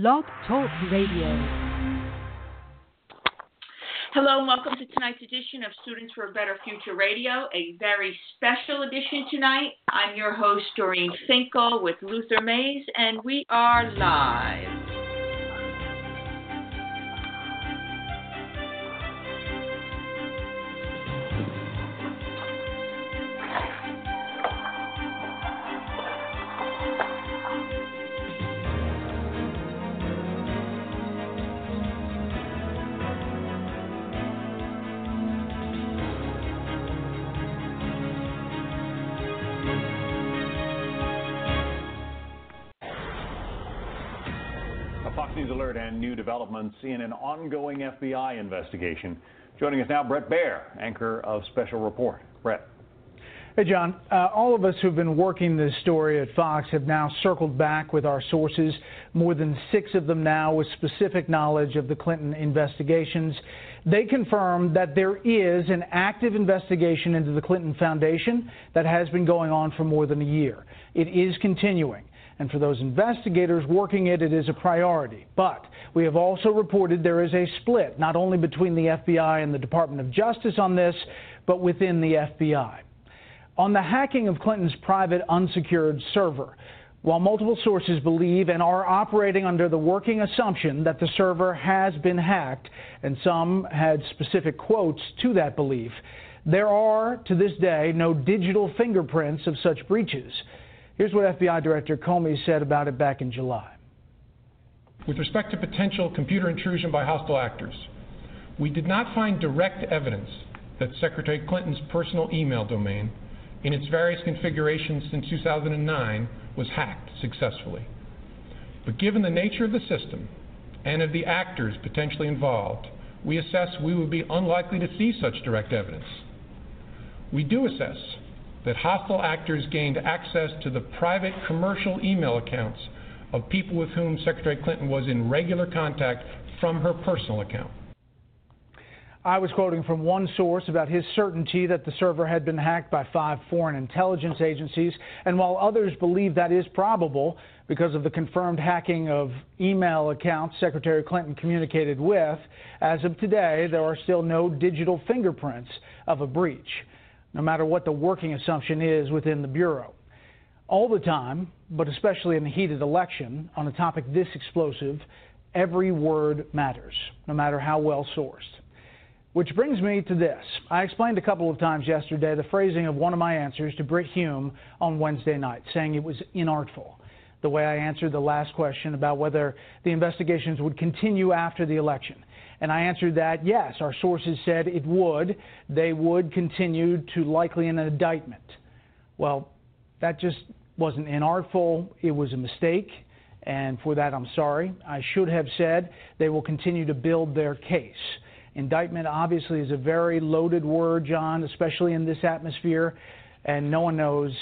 Blog Talk Radio. Hello and welcome to tonight's edition of Students for a Better Future Radio, a very special edition tonight. I'm your host, Doreen Finkel with Luther Mays, and we are live. Developments in an ongoing FBI investigation. Joining us now, Bret Baier, anchor of Special Report. Bret. Hey, John. Uh, all of us who've been working this story at Fox have now circled back with our sources, more than six of them now with specific knowledge of the Clinton investigations. They confirm that there is an active investigation into the Clinton Foundation that has been going on for more than a year. It is continuing. And for those investigators working it, it is a priority. But we have also reported there is a split, not only between the FBI and the Department of Justice on this, but within the FBI. On the hacking of Clinton's private unsecured server, while multiple sources believe and are operating under the working assumption that the server has been hacked, and some had specific quotes to that belief, there are, to this day, no digital fingerprints of such breaches. Here's what FBI Director Comey said about it back in July. With respect to potential computer intrusion by hostile actors, we did not find direct evidence that Secretary Clinton's personal email domain, in its various configurations since 2009, was hacked successfully. But given the nature of the system and of the actors potentially involved, we assess we would be unlikely to see such direct evidence. We do assess that hostile actors gained access to the private commercial email accounts of people with whom Secretary Clinton was in regular contact from her personal account. I was quoting from one source about his certainty that the server had been hacked by five foreign intelligence agencies, and while others believe that is probable because of the confirmed hacking of email accounts Secretary Clinton communicated with, as of today, there are still no digital fingerprints of a breach, no matter what the working assumption is within the Bureau. All the time, but especially in the heated election, on a topic this explosive, every word matters, no matter how well sourced. Which brings me to this. I explained a couple of times yesterday the phrasing of one of my answers to Brit Hume on Wednesday night, saying it was inartful. The way I answered the last question about whether the investigations would continue after the election. And I answered that yes, our sources said it would. They would continue to likely an indictment. Well, that just wasn't inartful, it was a mistake. And for that, I'm sorry. I should have said they will continue to build their case. Indictment obviously is a very loaded word, John, especially in this atmosphere, and no one knows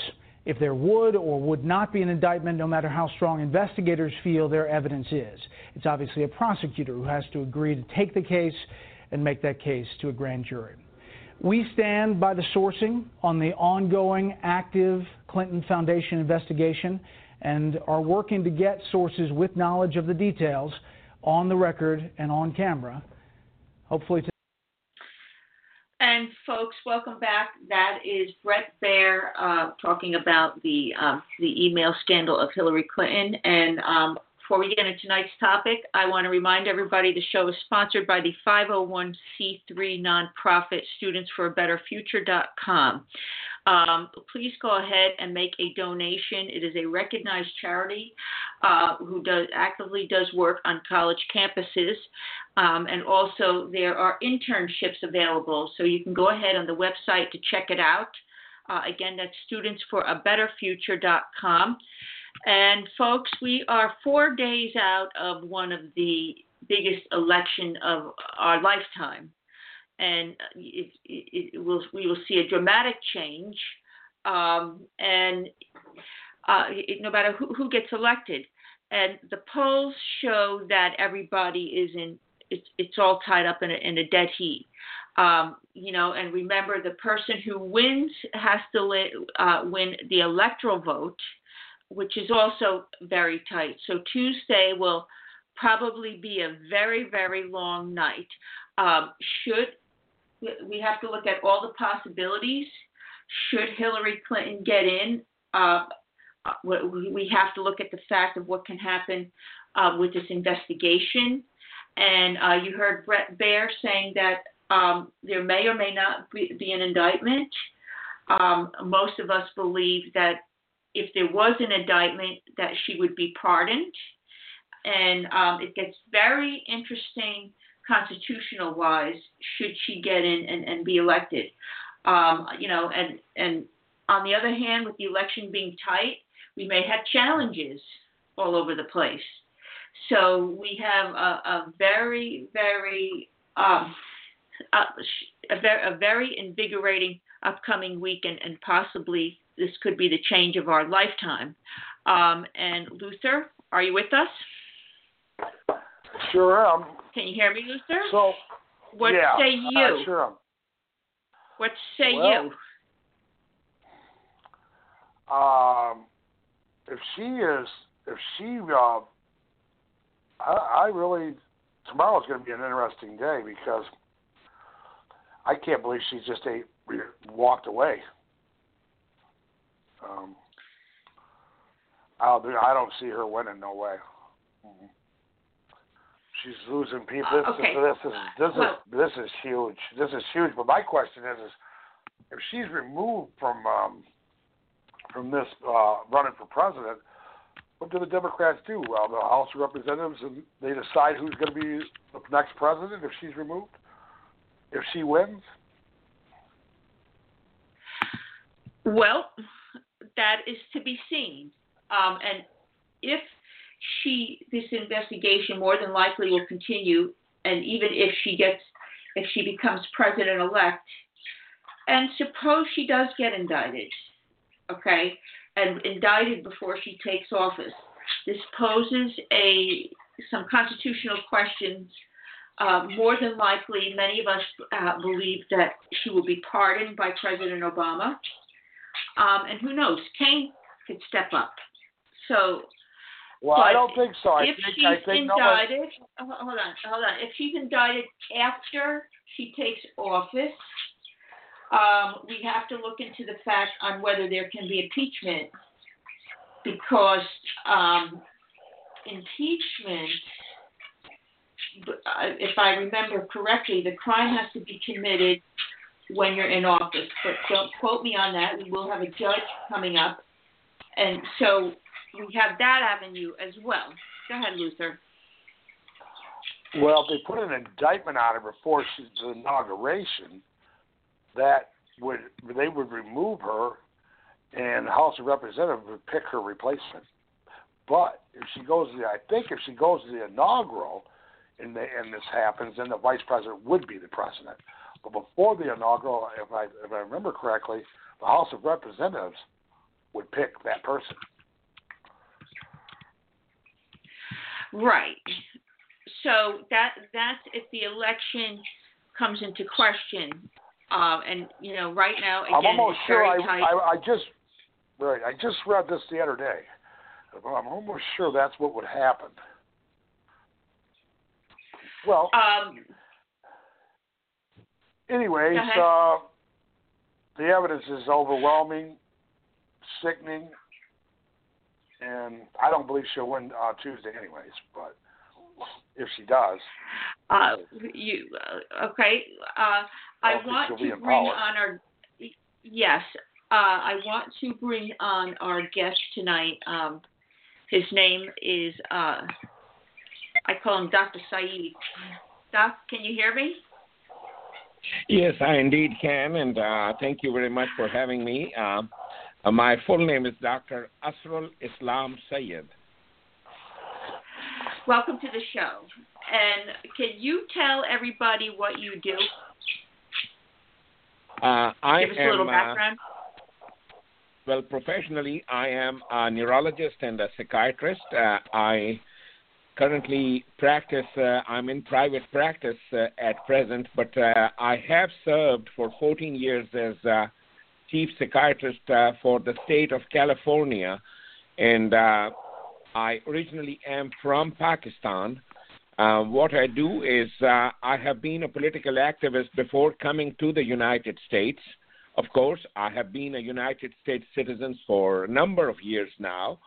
if there would or would not be an indictment, no matter how strong investigators feel their evidence is. It's obviously a prosecutor who has to agree to take the case and make that case to a grand jury. We stand by the sourcing on the ongoing active Clinton Foundation investigation and are working to get sources with knowledge of the details on the record and on camera hopefully. And folks, welcome back. That is Bret Baier uh, talking about the um, the email scandal of Hillary Clinton. And um, before we get into tonight's topic, I want to remind everybody the show is sponsored by the 501c3 nonprofit Students for a Better. Um, please go ahead and make a donation. It is a recognized charity uh, who does actively does work on college campuses, um, and also there are internships available. So you can go ahead on the website to check it out. Uh, again, that's studentsforabetterfuture.com. And folks, we are four days out of one of the biggest election of our lifetime and it, it, it will, we will see a dramatic change. Um, and uh, no matter who, who, gets elected, and the polls show that everybody is in. It's, it's all tied up in a, in a dead heat. Um, you know, and remember, the person who wins has to li- uh, win the electoral vote, which is also very tight. So Tuesday will probably be a very, very long night. Um, should we have to look at all the possibilities? Should Hillary Clinton get in? Uh, uh we have to look at the fact of what can happen uh, with this investigation. And uh, you heard Bret Baier saying that um, there may or may not be, be an indictment. Um, most of us believe that if there was an indictment, that she would be pardoned. And um, it gets very interesting constitutional wise should she get in and, and be elected. Um, you know, and and on the other hand, with the election being tight, we may have challenges all over the place. So we have a, a very, very, um, a, a, very, invigorating upcoming week, and, and possibly this could be the change of our lifetime. Um, and Luther, are you with us? Sure am. Can you hear me, Luther? So, what yeah, say you? Sure am. What say well, you? Um, if she is, if she, uh, I, I really, tomorrow's going to be an interesting day because I can't believe she just ate, walked away. Um, I don't, I don't see her winning. No way. Mm-hmm. She's losing people. This, uh, okay. this, this, is this is this is huge. This is huge. But my question is, is if she's removed from um, from this uh, running for president, what do the Democrats do? Well, the House of Representatives and they decide who's going to be the next president if she's removed. If she wins. Well, that is to be seen. Um, and if she this investigation more than likely will continue, and even if she gets if she becomes president elect, and suppose she does get indicted, okay, and indicted before she takes office, this poses a some constitutional questions. Uh, more than likely, many of us uh, believe that she will be pardoned by President Obama. Um, and who knows, Kaine could step up. So well, I don't think so. I if think she's I think indicted, no one... hold on, hold on. If she's indicted after she takes office, um, we have to look into the fact on whether there can be impeachment, because um, impeachment, uh, if I remember correctly, the crime has to be committed when you're in office. But don't quote me on that. We will have a judge coming up, and so we have that avenue as well. Go ahead, Luther. Well, they put an indictment on her before she's inauguration, that would they would remove her, and the House of Representatives would pick her replacement. But if she goes to the, I think if she goes to the inaugural, and and this happens, then the vice president would be the president. But before the inaugural, if I if I remember correctly, the House of Representatives would pick that person. Right. So that that's if the election comes into question, uh, and you know, right now again, I'm almost it's sure. very I. I I just right. I just read this the other day. I'm almost sure that's what would happen. Well, um, anyways, uh, the evidence is overwhelming, sickening, and I don't believe she'll win uh, Tuesday, anyways. But if she does, uh, you uh, okay? Uh, I, I want to bring power. on our yes. Uh, I want to bring on our guest tonight. Um, his name is uh, I call him Dr. Saeed. Doc, can you hear me? Yes, I indeed can, and uh, thank you very much for having me. Uh, uh, my full name is Dr. Asrul Islam Sayed. Welcome to the show. And can you tell everybody what you do? Uh, I Give us am, a little uh, background. well, professionally, I am a neurologist and a psychiatrist. Uh, I currently practice, uh, I'm in private practice uh, at present, but uh, I have served for 14 years as chief psychiatrist uh, for the state of California, and uh, I originally am from Pakistan. Uh, what I do is uh, I have been a political activist before coming to the United States. Of course, I have been a United States citizen for a number of years now,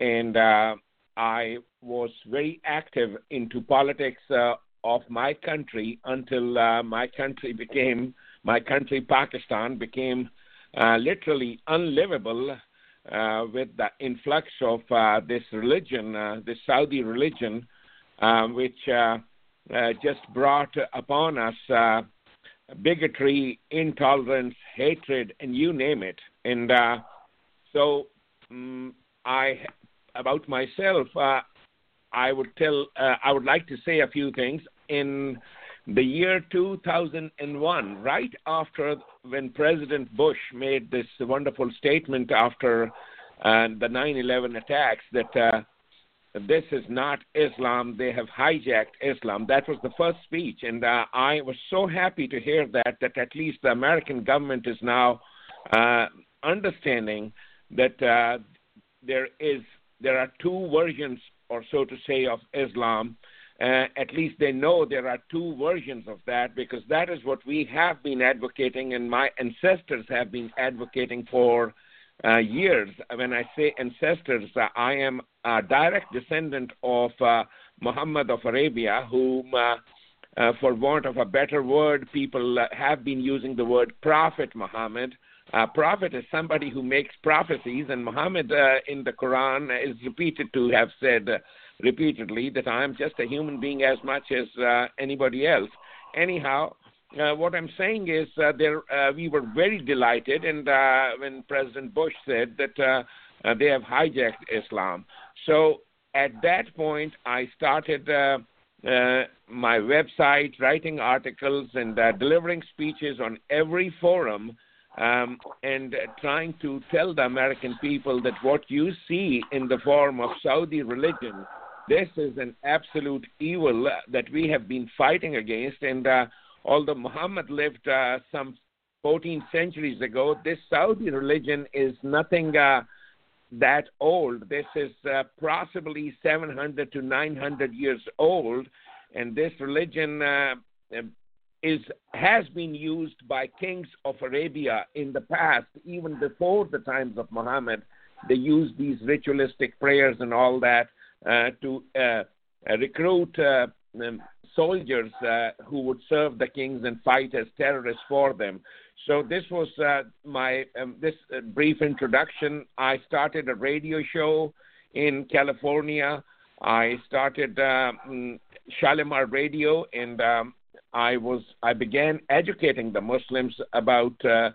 and uh, I was very active into politics uh, of my country until uh, my country became my country Pakistan became uh, literally unlivable uh, with the influx of uh, this religion, uh, this Saudi religion, which just brought upon us bigotry, intolerance, hatred, and you name it. And so, um, I about myself, uh, I would tell, uh, I would like to say a few things. In the year 2001, right after when President Bush made this wonderful statement after uh, the 9 11 attacks that uh, this is not Islam, they have hijacked Islam. That was the first speech, and uh, I was so happy to hear that, that at least the American government is now uh, understanding that uh, there is there are two versions, or so to say, of Islam. Uh, at least they know there are two versions of that because that is what we have been advocating and my ancestors have been advocating for uh, years. When I say ancestors, uh, I am a direct descendant of uh, Muhammad of Arabia, whom, uh, uh, for want of a better word, people have been using the word Prophet Muhammad. A prophet is somebody who makes prophecies, and Muhammad in the Quran is repeated to have said repeatedly that I am just a human being as much as uh, anybody else. Anyhow, uh, what I'm saying is uh, there uh, we were very delighted, and uh, when President Bush said that uh, uh, they have hijacked Islam. So at that point, I started uh, uh, my website, writing articles, and uh, delivering speeches on every forum. Um, and trying to tell the American people that what you see in the form of Saudi religion this is an absolute evil that we have been fighting against. And uh, although Muhammad lived uh, some 14 centuries ago, this Saudi religion is nothing uh, that old. This is uh, possibly 700 to 900 years old. And this religion uh, is has been used by kings of Arabia in the past, even before the times of Muhammad. They used these ritualistic prayers and all that uh, to uh, uh, recruit um, soldiers who would serve the kings and fight as terrorists for them. So this was my um, this brief introduction. I started a radio show in California. I started um, Shalimar Radio, and um, I was I began educating the Muslims about uh,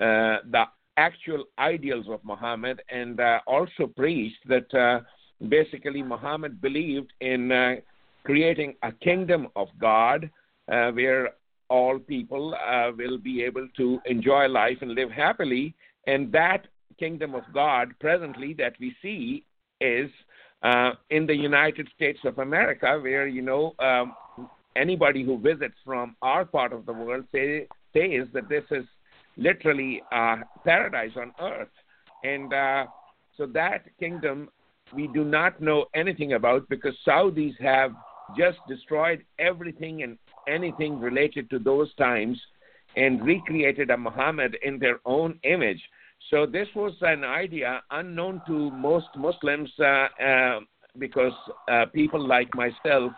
uh, the actual ideals of Muhammad, and uh, also preached that basically Muhammad believed in uh, creating a kingdom of God uh, where all people uh, will be able to enjoy life and live happily. And that kingdom of God presently that we see is uh, in the United States of America, where, you know, um, anybody who visits from our part of the world say, says that this is literally uh, paradise on earth. And uh, so that kingdom we do not know anything about because Saudis have just destroyed everything and anything related to those times and recreated a Muhammad in their own image. So this was an idea unknown to most Muslims uh, uh, because uh, people like myself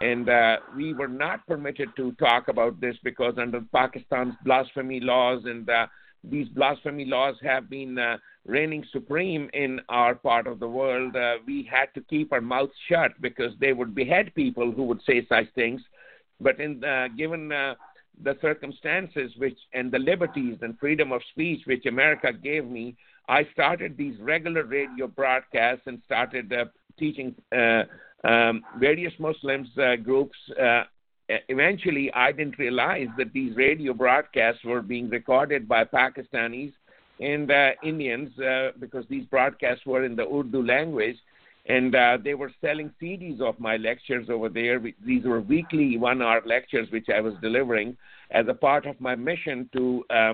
and uh, we were not permitted to talk about this because under Pakistan's blasphemy laws and uh, these blasphemy laws have been uh, reigning supreme in our part of the world, uh, we had to keep our mouths shut because they would behead people who would say such things. But in uh, given uh, the circumstances which and the liberties and freedom of speech which America gave me, I started these regular radio broadcasts and started uh, teaching uh, um, various Muslims uh, groups uh, eventually I didn't realize that these radio broadcasts were being recorded by Pakistanis and uh, Indians uh, because these broadcasts were in the Urdu language. And uh, they were selling CDs of my lectures over there. These were weekly one hour lectures which I was delivering as a part of my mission to uh,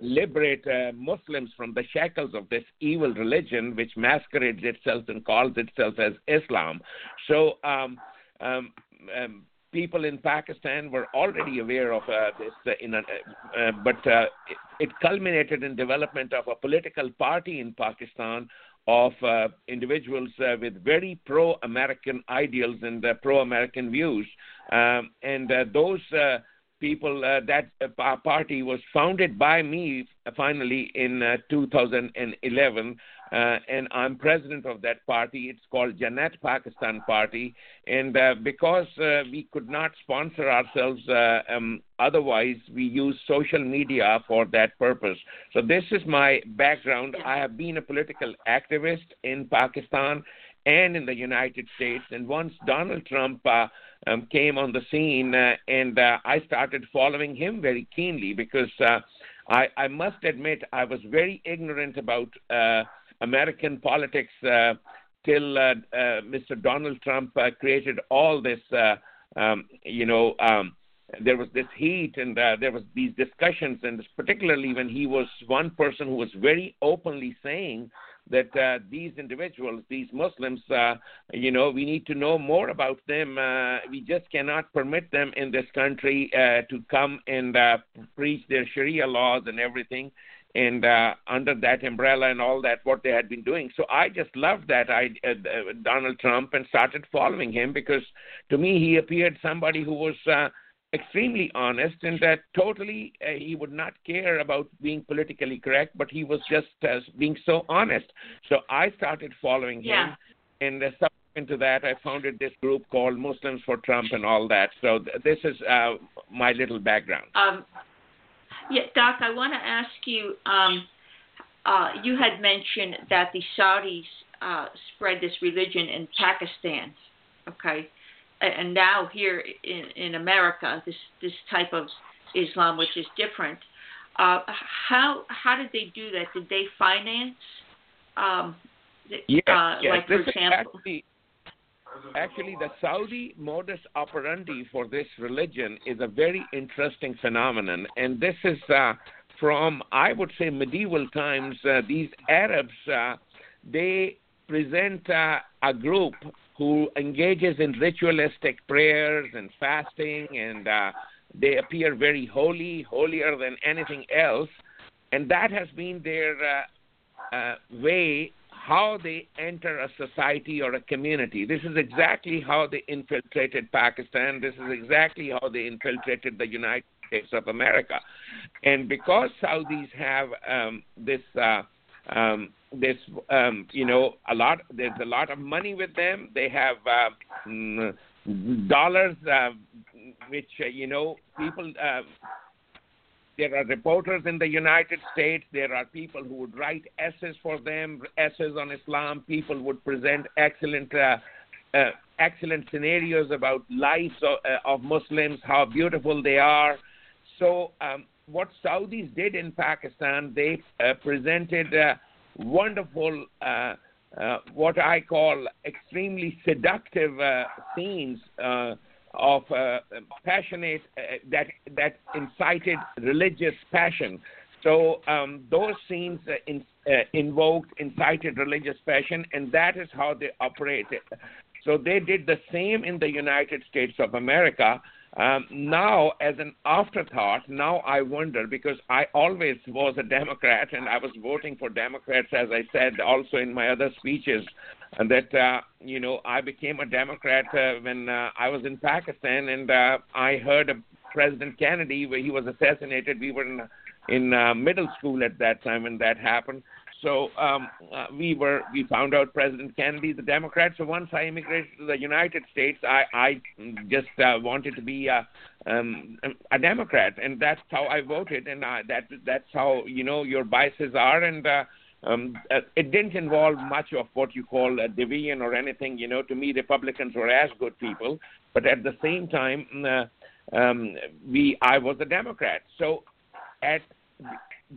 liberate uh, Muslims from the shackles of this evil religion, which masquerades itself and calls itself as Islam. So, um, um, um, people in Pakistan were already aware of uh, this, uh, in a, uh, but uh, it, it, culminated in development of a political party in Pakistan of uh, individuals uh, with very pro-American ideals and pro-American views, um, and those people. that party was founded by me finally in 2011 uh, and I'm president of that party. It's called Jannat Pakistan Party, and uh, because uh, we could not sponsor ourselves uh, um, otherwise, we use social media for that purpose. So this is my background. I have been a political activist in Pakistan and in the United States. And once Donald Trump uh, um, came on the scene, uh, and I started following him very keenly because. I, I, must admit I was very ignorant about uh, American politics uh, till uh, uh, Mr. Donald Trump created all this, um, you know. Um, there was this heat and uh, there was these discussions and particularly when he was one person who was very openly saying that uh, these individuals these muslims uh, you know we need to know more about them Uh, we just cannot permit them in this country to come and preach their sharia laws and everything and uh, under that umbrella and all that what they had been doing. So I just loved that I uh, uh, Donald Trump and started following him because to me he appeared somebody who was uh, extremely honest and that totally uh, he would not care about being politically correct, but he was just uh, being so honest. So I started following him, and uh, subsequent to that, I founded this group called Muslims for Trump and all that. So th- this is uh, my little background. Um, yeah, Doc, I want to ask you. Um, uh, you had mentioned that the Saudis uh, spread this religion in Pakistan, okay, and now here in, in America, this this type of Islam, which is different. Uh, how how did they do that? Did they finance? Um, yes, uh, yes. Like for this example. Actually, actually the Saudi modus operandi for this religion is a very interesting phenomenon, and this is uh, from I would say medieval times. Uh, these Arabs uh, they present uh, a group who engages in ritualistic prayers and fasting, and uh, they appear very holy, holier than anything else, and that has been their uh, way how they enter a society or a community. This is exactly how they infiltrated Pakistan. This is exactly how they infiltrated the United States of America. And because Saudis have um, this, uh, um, this, um, you know, a lot. There's a lot of money with them. They have uh, dollars, uh, which uh, you know, people uh, there are reporters in the United States. There are people who would write essays for them, essays on Islam. People would present excellent, uh, uh, excellent scenarios about lives of, uh, of, Muslims, how beautiful they are. So, um, what Saudis did in Pakistan, they presented wonderful, uh, what I call extremely seductive scenes of uh, passionate uh, that that incited religious passion. So um, those scenes uh, in, uh, invoked incited religious passion, and that is how they operated. So they did the same in the United States of America. Um, now, as an afterthought, now I wonder because I always was a Democrat and I was voting for Democrats, as I said also in my other speeches, and that uh, you know I became a Democrat uh, when uh, I was in Pakistan and uh, I heard of President Kennedy where he was assassinated. We were in in uh, middle school at that time when that happened. So um, uh, we were we found out President Kennedy, the Democrat. So once I immigrated to the United States, I I just uh, wanted to be a, um, a Democrat, and that's how I voted, and I, that that's how you know your biases are, and uh, um, uh, it didn't involve much of what you call a division or anything. You know, to me, Republicans were as good people, but at the same time, uh, um, we I was a Democrat. So at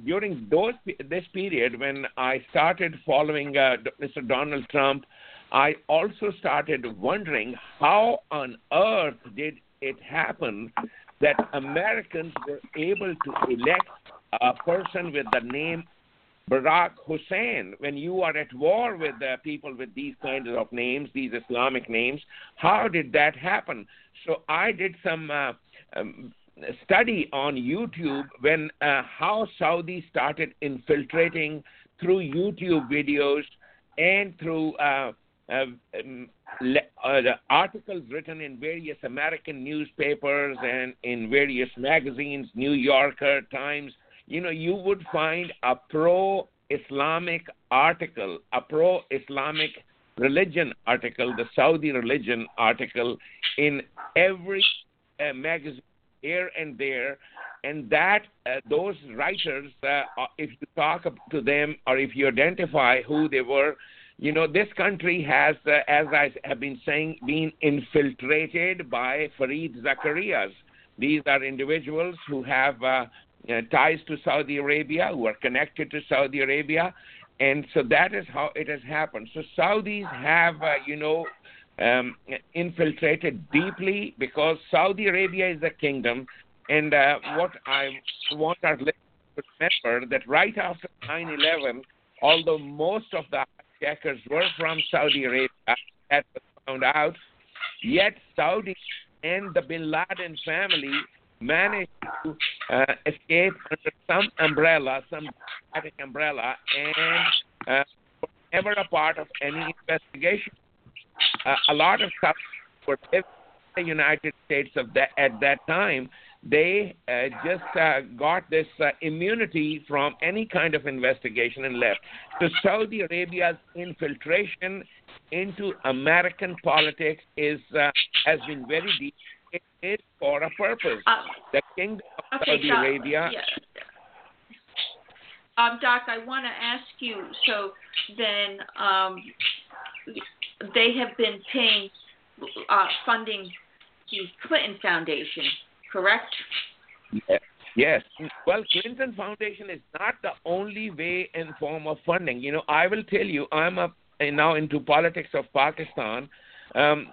during those this period when I started following uh, Mr. Donald Trump, I also started wondering how on earth did it happen that Americans were able to elect a person with the name Barack Hussein, when you are at war with uh, people with these kinds of names, these Islamic names, how did that happen? So I did some uh, um, study on YouTube when uh, how Saudi started infiltrating through YouTube videos and through uh, uh, um, uh, articles written in various American newspapers and in various magazines, New Yorker, Times. You know, you would find a pro-Islamic article, a pro-Islamic religion article, the Saudi religion article, in every uh, magazine here and there, and that uh, those writers, uh, uh, if you talk to them or if you identify who they were, you know this country has, uh, as I have been saying, been infiltrated by Fareed Zakarias. These are individuals who have uh, uh, ties to Saudi Arabia, who are connected to Saudi Arabia, and so that is how it has happened. So Saudis have, you know, um, infiltrated deeply because Saudi Arabia is a kingdom. And uh, what I want our listeners to remember that right after 9 11, although most of the hijackers were from Saudi Arabia, that was found out, yet Saudi and the bin Laden family managed to uh, escape under some umbrella, some umbrella, and uh, were never a part of any investigation uh, a lot of stuff were in the United States of that at that time. They uh, just uh, got this uh, immunity from any kind of investigation and left. So Saudi Arabia's infiltration into American politics is uh, has been very deep. It is for a purpose. Uh, the kingdom of okay, Saudi Doc, Arabia. Yeah. Um, Doc, I want to ask you. So then, um, they have been paying uh, funding the Clinton Foundation, correct? Yes. Yes. Well, Clinton Foundation is not the only way and form of funding. You know, I will tell you, I'm a, now into politics of Pakistan. Um,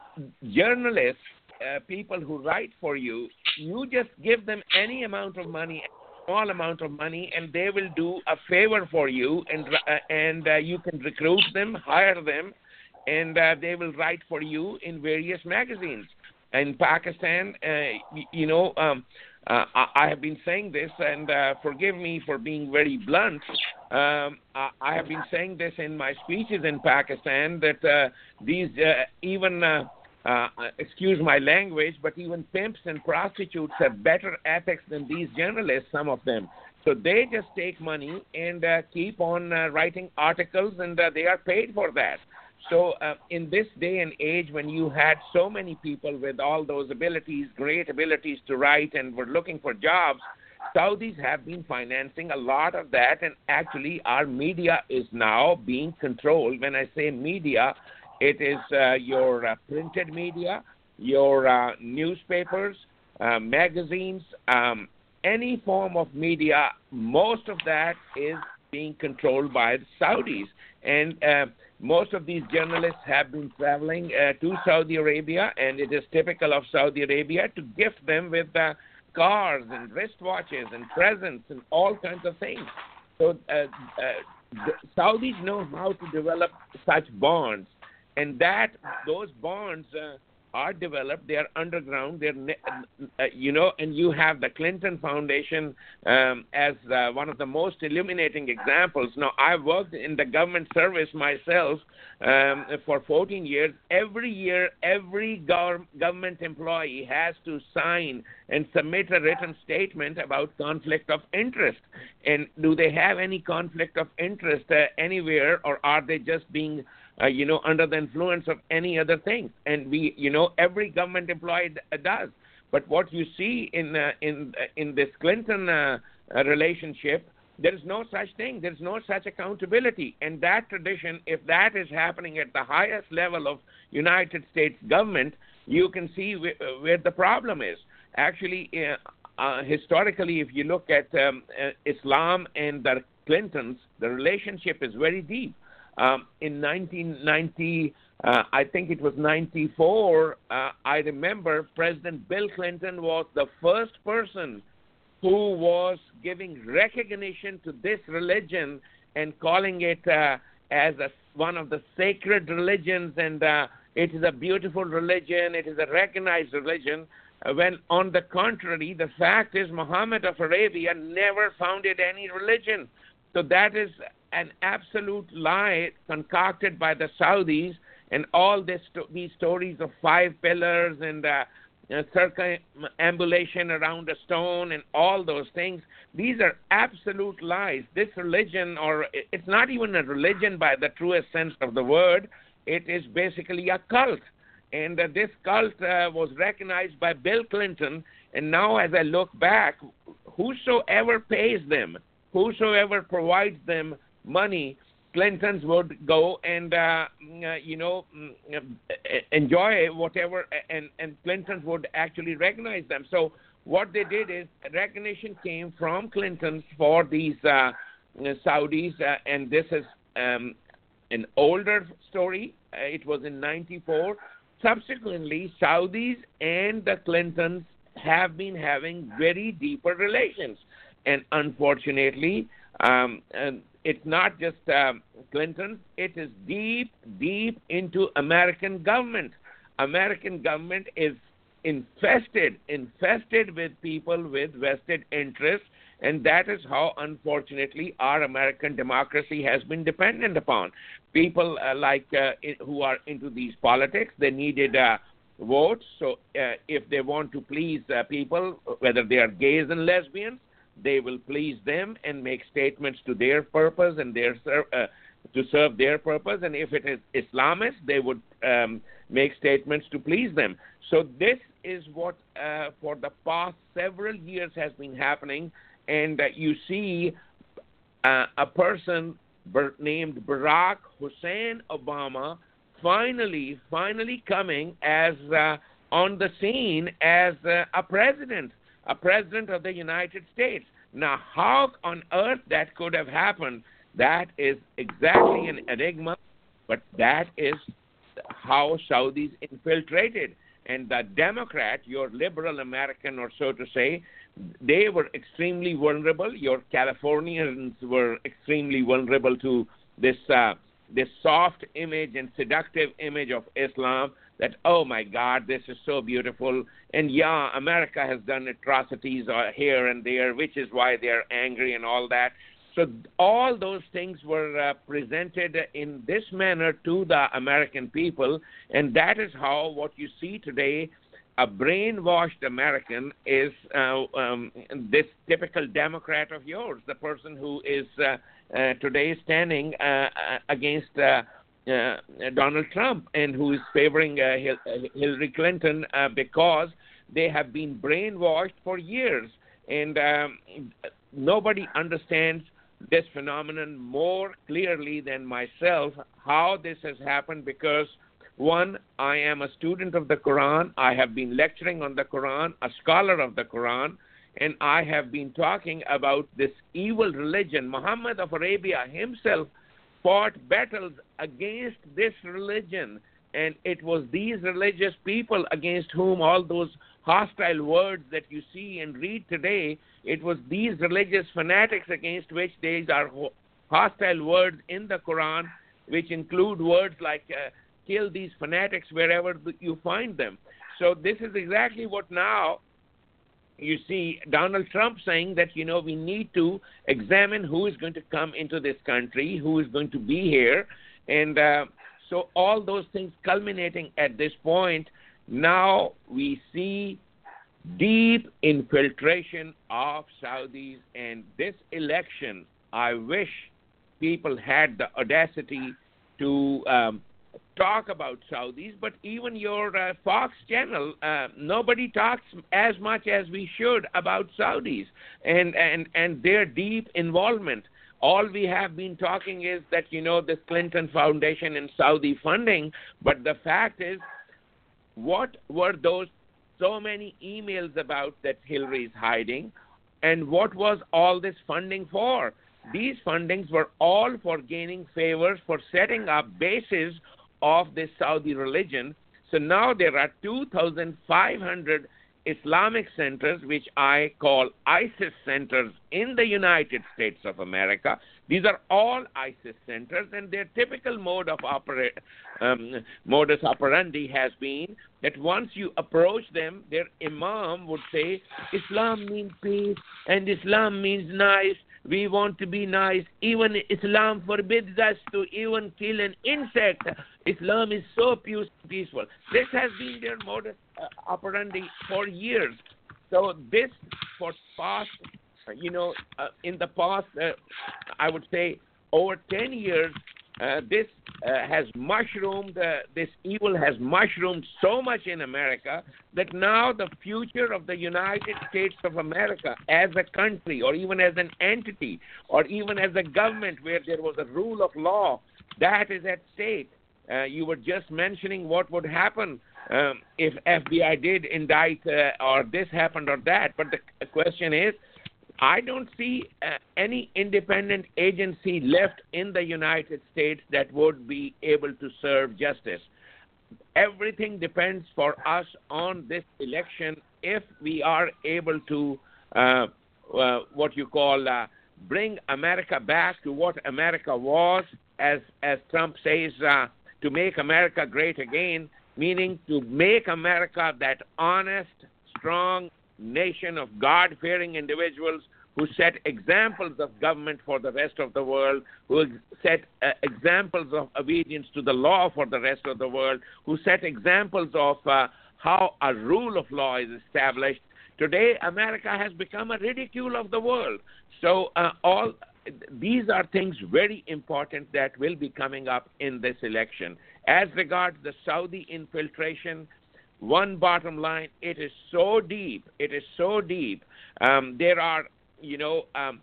journalists, uh, people who write for you, you just give them any amount of money, small amount of money, and they will do a favor for you, and uh, and uh, you can recruit them, hire them, and uh, they will write for you in various magazines. In Pakistan, uh, you know, um, uh, I have been saying this, and uh, forgive me for being very blunt. Um, I, have been saying this in my speeches in Pakistan that uh, these uh, even. Uh, uh, excuse my language, but even pimps and prostitutes have better ethics than these journalists, some of them. So they just take money and keep on writing articles, and they are paid for that. So, uh, in this day and age, when you had so many people with all those abilities, great abilities to write, and were looking for jobs, Saudis have been financing a lot of that, and actually, our media is now being controlled. When I say media, it is uh, your uh, printed media, your uh, newspapers, uh, magazines, um, any form of media. Most of that is being controlled by the Saudis, and uh, most of these journalists have been traveling uh, to Saudi Arabia, and it is typical of Saudi Arabia to gift them with uh, cars and wristwatches and presents and all kinds of things. So uh, uh Saudis know how to develop such bonds, and that those bonds uh, are developed. They are underground. They're, uh, you know, and you have the Clinton Foundation um, as uh, one of the most illuminating examples. Now, I worked in the government service myself um, for 14 years. Every year, every gov- government employee has to sign and submit a written statement about conflict of interest. And do they have any conflict of interest uh, anywhere, or are they just being uh, you know, under the influence of any other thing. And we, you know, every government employee does. But what you see in uh, in uh, in this Clinton uh, uh, relationship, there is no such thing. There is no such accountability. And that tradition, if that is happening at the highest level of United States government, you can see where, uh, the problem is. Actually, uh, historically, if you look at um, Islam and the Clintons, the relationship is very deep. Um, in 1990, uh, I think it was 94, uh, I remember President Bill Clinton was the first person who was giving recognition to this religion and calling it uh, as a, one of the sacred religions and uh, it is a beautiful religion, it is a recognized religion. Uh, when, on the contrary, the fact is Muhammad of Arabia never founded any religion. So that is an absolute lie concocted by the Saudis and all this, these stories of five pillars and uh, circumambulation around a stone and all those things. These are absolute lies. This religion, or it's not even a religion by the truest sense of the word, it is basically a cult. And uh, this cult uh, was recognized by Bill Clinton. And now, as I look back, whosoever pays them, whosoever provides them money, Clintons would go and uh, uh, you know mm, uh, enjoy whatever, and and Clintons would actually recognize them. So what they did is recognition came from Clintons for these uh, Saudis, uh, and this is um, an older story. Uh, it was in '94. Subsequently, Saudis and the Clintons have been having very deeper relations, and unfortunately, um, and it's not just um, Clinton, it is deep, deep into American government. American government is infested, infested with people with vested interests, and that is how, unfortunately, our American democracy has been dependent upon. People uh, like uh, who are into these politics, they needed uh, votes. So, uh, if they want to please uh, people, whether they are gays and lesbians, they will please them and make statements to their purpose and their uh, to serve their purpose. And if it is Islamist, they would um, make statements to please them. So this is what uh, for the past several years has been happening, and uh, you see uh, a person named Barack Hussein Obama finally, finally coming as uh, on the scene as uh, a president a president of the United States. Now, how on earth that could have happened, that is exactly an enigma, but that is how Saudis infiltrated. And the Democrat, your liberal American, or so to say, they were extremely vulnerable. Your Californians were extremely vulnerable to this uh, this soft image and seductive image of Islam that oh my god this is so beautiful. And yeah america has done atrocities uh, here and there which is why they're angry and all that. So all those things were uh, presented in this manner to the american people and that is how what you see today a brainwashed American is uh, um, this typical Democrat of yours, the person who is uh, uh, today standing uh, uh, against Donald Trump and who is favoring uh, Hillary Clinton uh, because they have been brainwashed for years. And um, nobody understands this phenomenon more clearly than myself how this has happened because one, I am a student of the Quran. I have been lecturing on the Quran, a scholar of the Quran, and I have been talking about this evil religion. Muhammad of Arabia himself fought battles against this religion. And it was these religious people against whom all those hostile words that you see and read today, it was these religious fanatics against which these are hostile words in the Quran, which include words like uh, kill these fanatics wherever you find them. So this is exactly what now you see Donald Trump saying that you know we need to examine who is going to come into this country, who is going to be here, and uh, so all those things culminating at this point. Now we see deep infiltration of Saudis, and this election, I wish people had the audacity to um, talk about Saudis, but even your uh, Fox channel, uh, nobody talks as much as we should about Saudis and, and, and their deep involvement. All we have been talking is that, you know, this Clinton Foundation and Saudi funding, but the fact is, what were those so many emails about that Hillary is hiding? And what was all this funding for? These fundings were all for gaining favors, for setting up bases of this Saudi religion. So now there are 2,500 Islamic centers, which I call ISIS centers in the United States of America. These are all ISIS centers, and their typical mode of opera- um, modus operandi has been that once you approach them, their imam would say, Islam means peace and Islam means nice. We want to be nice. Even Islam forbids us to even kill an insect. Islam is so peaceful. This has been their modus uh, operandi for years. So this for past, you know, uh, in the past, uh, I would say over 10 years, uh, this uh, has mushroomed, uh, this evil has mushroomed so much in America that now the future of the United States of America as a country, or even as an entity, or even as a government where there was a rule of law, that is at stake. Uh, you were just mentioning what would happen um, if FBI did indict uh, or this happened or that. But the question is, I don't see uh, any independent agency left in the United States that would be able to serve justice. Everything depends for us on this election if we are able to, uh, uh, what you call, uh, bring America back to what America was, as as Trump says, uh, to make America great again, meaning to make America that honest, strong, nation of God fearing individuals who set examples of government for the rest of the world, who set uh, examples of obedience to the law for the rest of the world, who set examples of uh, how a rule of law is established. Today, America has become a ridicule of the world. So, uh, all these are things very important that will be coming up in this election. As regards the Saudi infiltration, one bottom line, it is so deep. It is so deep. Um, there are, you know, um,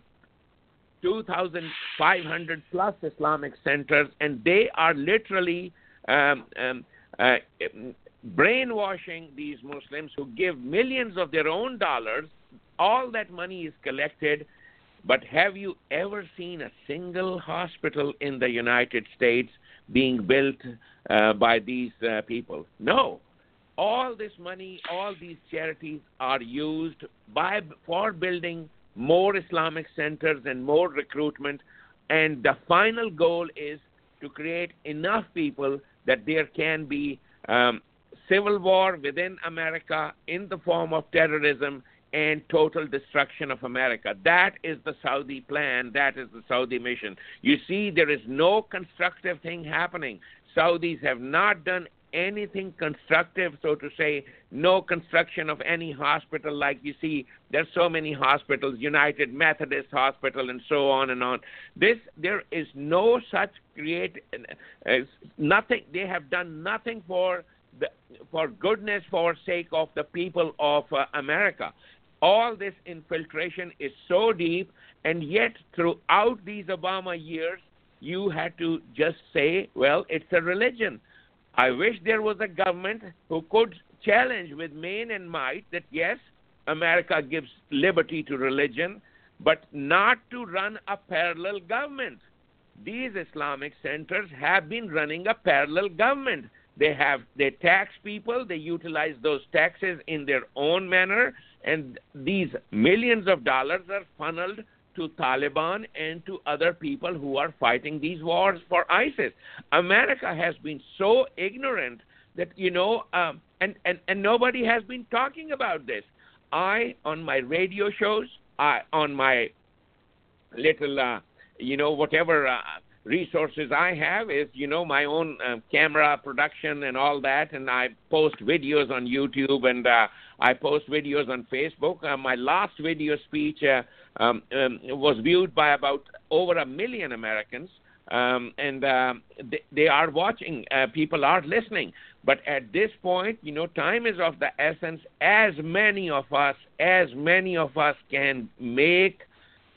2,500 plus Islamic centers, and they are literally um, um, uh, brainwashing these Muslims who give millions of their own dollars. All that money is collected. But have you ever seen a single hospital in the United States being built uh, by these uh, people? No all this money, all these charities are used by for building more Islamic centers and more recruitment. And the final goal is to create enough people that there can be um, civil war within America in the form of terrorism and total destruction of America. That is the Saudi plan. That is the Saudi mission. You see, there is no constructive thing happening. Saudis have not done anything constructive, so to say, no construction of any hospital like you see. There's so many hospitals, United Methodist Hospital, and so on and on. This there is no such create, uh, nothing. They have done nothing for the for goodness for sake of the people of uh, America. All this infiltration is so deep, and yet throughout these Obama years, you had to just say, well, it's a religion. I wish there was a government who could challenge with main and might that yes, America gives liberty to religion, but not to run a parallel government. These Islamic centers have been running a parallel government. They have they tax people, they utilize those taxes in their own manner, and these millions of dollars are funneled to Taliban and to other people who are fighting these wars for ISIS. America has been so ignorant that you know, um, and and and nobody has been talking about this. I on my radio shows, I on my little, uh, you know, whatever. Uh, resources I have is, you know, my own uh, camera production and all that, and I post videos on YouTube and uh, I post videos on Facebook. Uh, my last video speech uh, um, um, was viewed by about over a million Americans. Um, and uh, they, they, are watching. Uh, people are listening. But at this point, you know, time is of the essence. As many of us, as many of us can make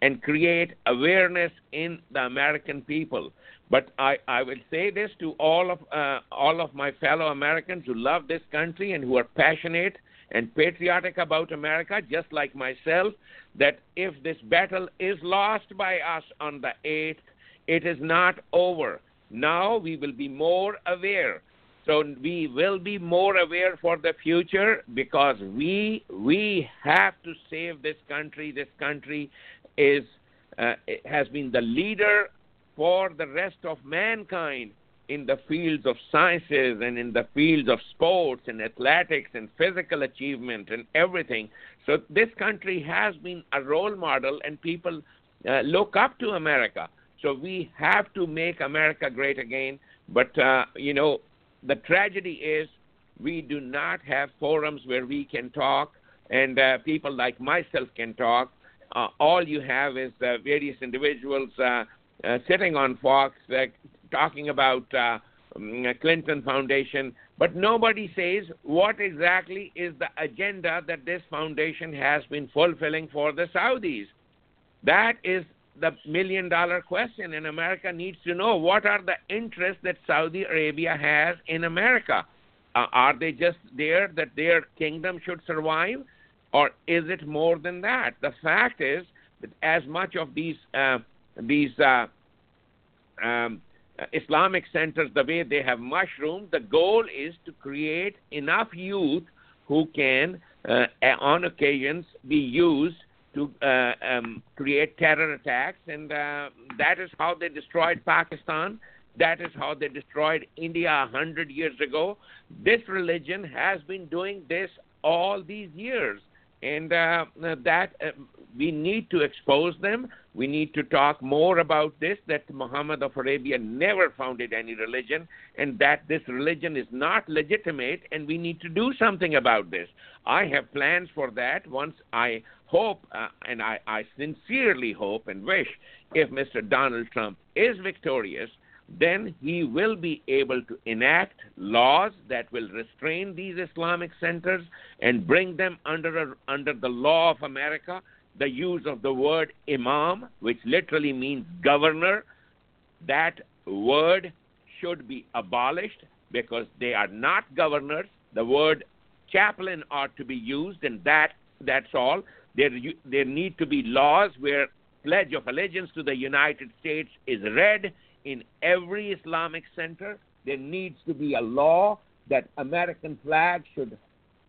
and create awareness in the American people. But I, I will say this to all of uh, all of my fellow Americans who love this country and who are passionate and patriotic about America, just like myself, that if this battle is lost by us on the 8th, it is not over. Now we will be more aware. So we will be more aware for the future because we we have to save this country. This country is uh, has been the leader for the rest of mankind in the fields of sciences and in the fields of sports and athletics and physical achievement and everything. So this country has been a role model, and people uh, look up to America. So we have to make America great again. But uh, you know, the tragedy is we do not have forums where we can talk, and uh, people like myself can talk. Uh, all you have is uh, various individuals uh, sitting on Fox talking about uh, um, Clinton Foundation, but nobody says what exactly is the agenda that this foundation has been fulfilling for the Saudis. That is the million dollar question, and America needs to know what are the interests that Saudi Arabia has in America. Uh, are they just there that their kingdom should survive, or is it more than that? The fact is that as much of these uh, these uh, um, Islamic centers, the way they have mushroomed, the goal is to create enough youth who can, uh, on occasions, be used to uh, um, create terror attacks, and uh, that is how they destroyed Pakistan. That is how they destroyed India a hundred years ago. This religion has been doing this all these years, and uh, that uh, we need to expose them. We need to talk more about this that Muhammad of Arabia never founded any religion and that this religion is not legitimate and we need to do something about this. I have plans for that once I hope, uh, and I, I sincerely hope and wish, if Mr. Donald Trump is victorious, then he will be able to enact laws that will restrain these Islamic centers and bring them under a, under the law of America the use of the word imam, which literally means governor, that word should be abolished because they are not governors. The word chaplain ought to be used, and that that's all. There, there need to be laws where pledge of allegiance to the United States is read in every Islamic center. There needs to be a law that American flag should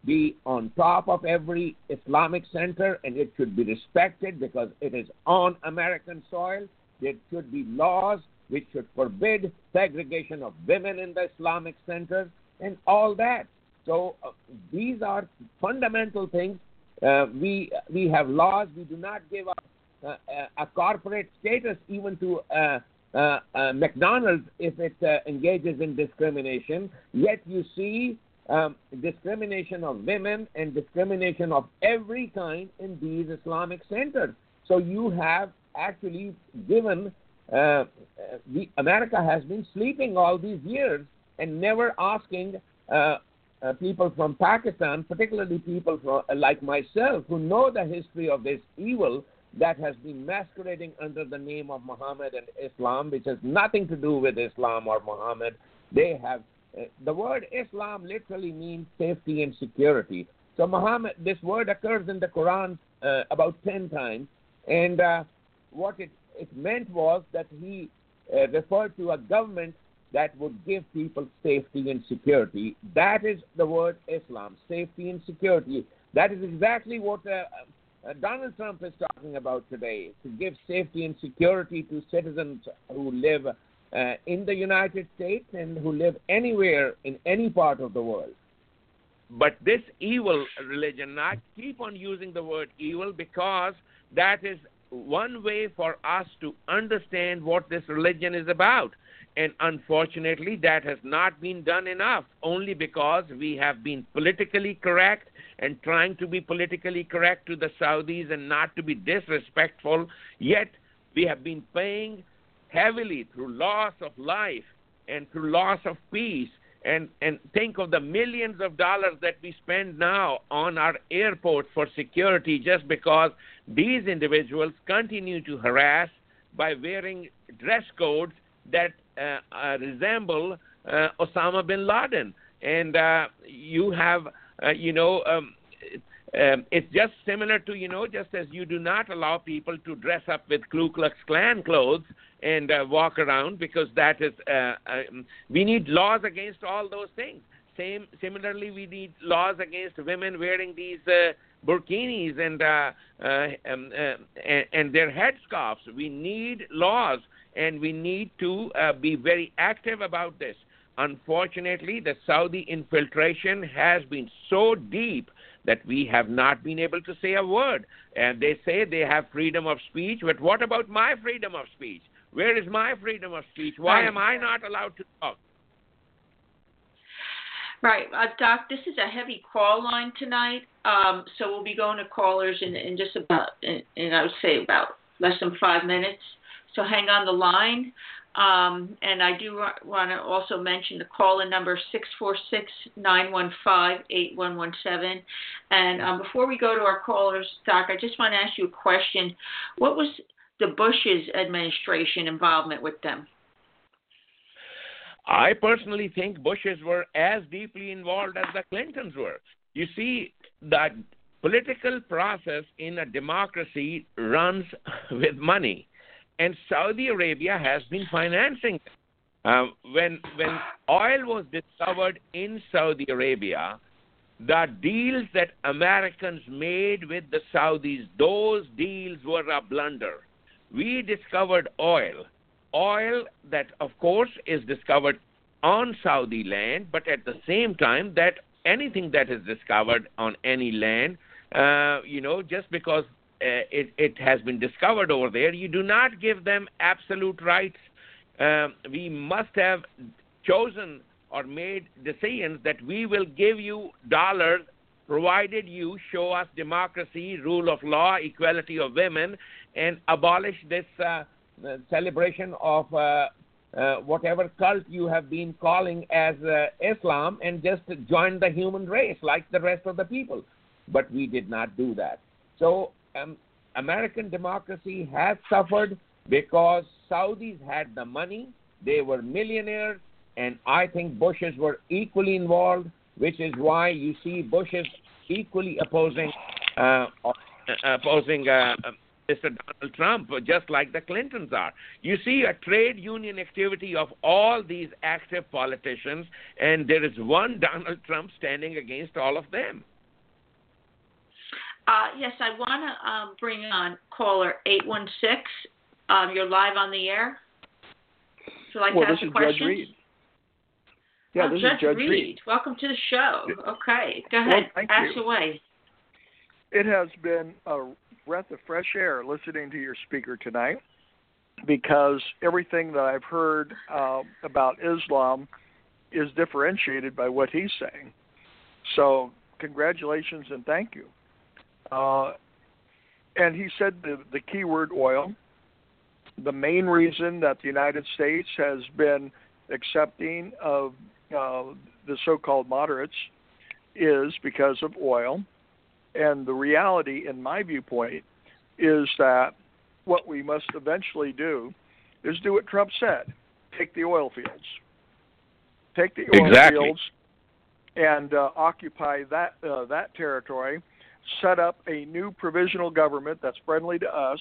be on top of every Islamic center and it should be respected because it is on American soil. There should be laws which should forbid segregation of women in the Islamic center and all that. So uh, these are fundamental things. Uh, we we have laws. We do not give up uh, a corporate status even to uh, uh, uh McDonald's if it engages in discrimination. Yet you see um, discrimination of women and discrimination of every kind in these Islamic centers. So you have actually given uh, the, America has been sleeping all these years and never asking uh, uh, people from Pakistan, particularly people from, like myself, who know the history of this evil that has been masquerading under the name of Muhammad and Islam, which has nothing to do with Islam or Muhammad. They have uh, the word Islam literally means safety and security. So Muhammad, this word occurs in the Quran uh, about ten times, and uh, what it, it meant was that he uh, referred to a government that would give people safety and security. That is the word Islam, safety and security. That is exactly what uh, uh, Donald Trump is talking about today, to give safety and security to citizens who live uh, in the United States and who live anywhere in any part of the world. But this evil religion, I keep on using the word evil because that is one way for us to understand what this religion is about. And unfortunately, that has not been done enough, only because we have been politically correct and trying to be politically correct to the Saudis and not to be disrespectful. Yet, we have been paying heavily through loss of life and through loss of peace. And, and think of the millions of dollars that we spend now on our airports for security just because these individuals continue to harass by wearing dress codes that uh, uh, resemble uh, Osama bin Laden. And uh, you have, uh, you know, um, um, it's just similar to you know just as you do not allow people to dress up with Ku Klux Klan clothes and uh, walk around because that is uh, uh, we need laws against all those things. Same similarly, we need laws against women wearing these uh, burkinis and uh, uh, um, uh, and, and their headscarves. We need laws, and we need to be very active about this. Unfortunately, the Saudi infiltration has been so deep that we have not been able to say a word. And they say they have freedom of speech, but what about my freedom of speech? Where is my freedom of speech? Why am I not allowed to talk? Right, uh, Doc. This is a heavy call line tonight, um, so we'll be going to callers in, in just about, in, in I would say about less than five minutes. So hang on the line. Um, and I do want to also mention the call in number 646-915-8117. And um, before we go to our callers, Doc, I just want to ask you a question. What was the Bush's administration involvement with them? I personally think Bushes were as deeply involved as the Clintons were. You see, the political process in a democracy runs with money and Saudi Arabia has been financing. Um, when when oil was discovered in Saudi Arabia, the deals that Americans made with the Saudis, those deals were a blunder. We discovered oil, oil that of course is discovered on Saudi land, but at the same time that anything that is discovered on any land, uh, you know, just because uh, it, it has been discovered over there, you do not give them absolute rights. Um, we must have chosen or made decisions that we will give you dollars provided you show us democracy, rule of law, equality of women, and abolish this uh, celebration of uh, uh, whatever cult you have been calling as uh, Islam and just join the human race like the rest of the people. But we did not do that. So um, American democracy has suffered because Saudis had the money, they were millionaires, and I think Bushes were equally involved, which is why you see Bushes equally opposing uh, opposing uh, Mr. Donald Trump, just like the Clintons are. You see a trade union activity of all these active politicians, and there is one Donald Trump standing against all of them. Uh, yes, I want to um, bring on caller 816. Um, you're live on the air. Would you like well, to ask a question? Judge Reed. Yeah, oh, this Judge is Judge Reed. Reed. Welcome to the show. Okay, go ahead. Well, thank ask you. away. It has been a breath of fresh air listening to your speaker tonight because everything that I've heard uh, about Islam is differentiated by what he's saying. So, congratulations and thank you. Uh, and he said the, the key word oil. The main reason that the United States has been accepting of uh, the so called moderates is because of oil. And the reality, in my viewpoint, is that what we must eventually do is do what Trump said take the oil fields. Take the oil exactly. fields and uh, occupy that uh, that territory set up a new provisional government that's friendly to us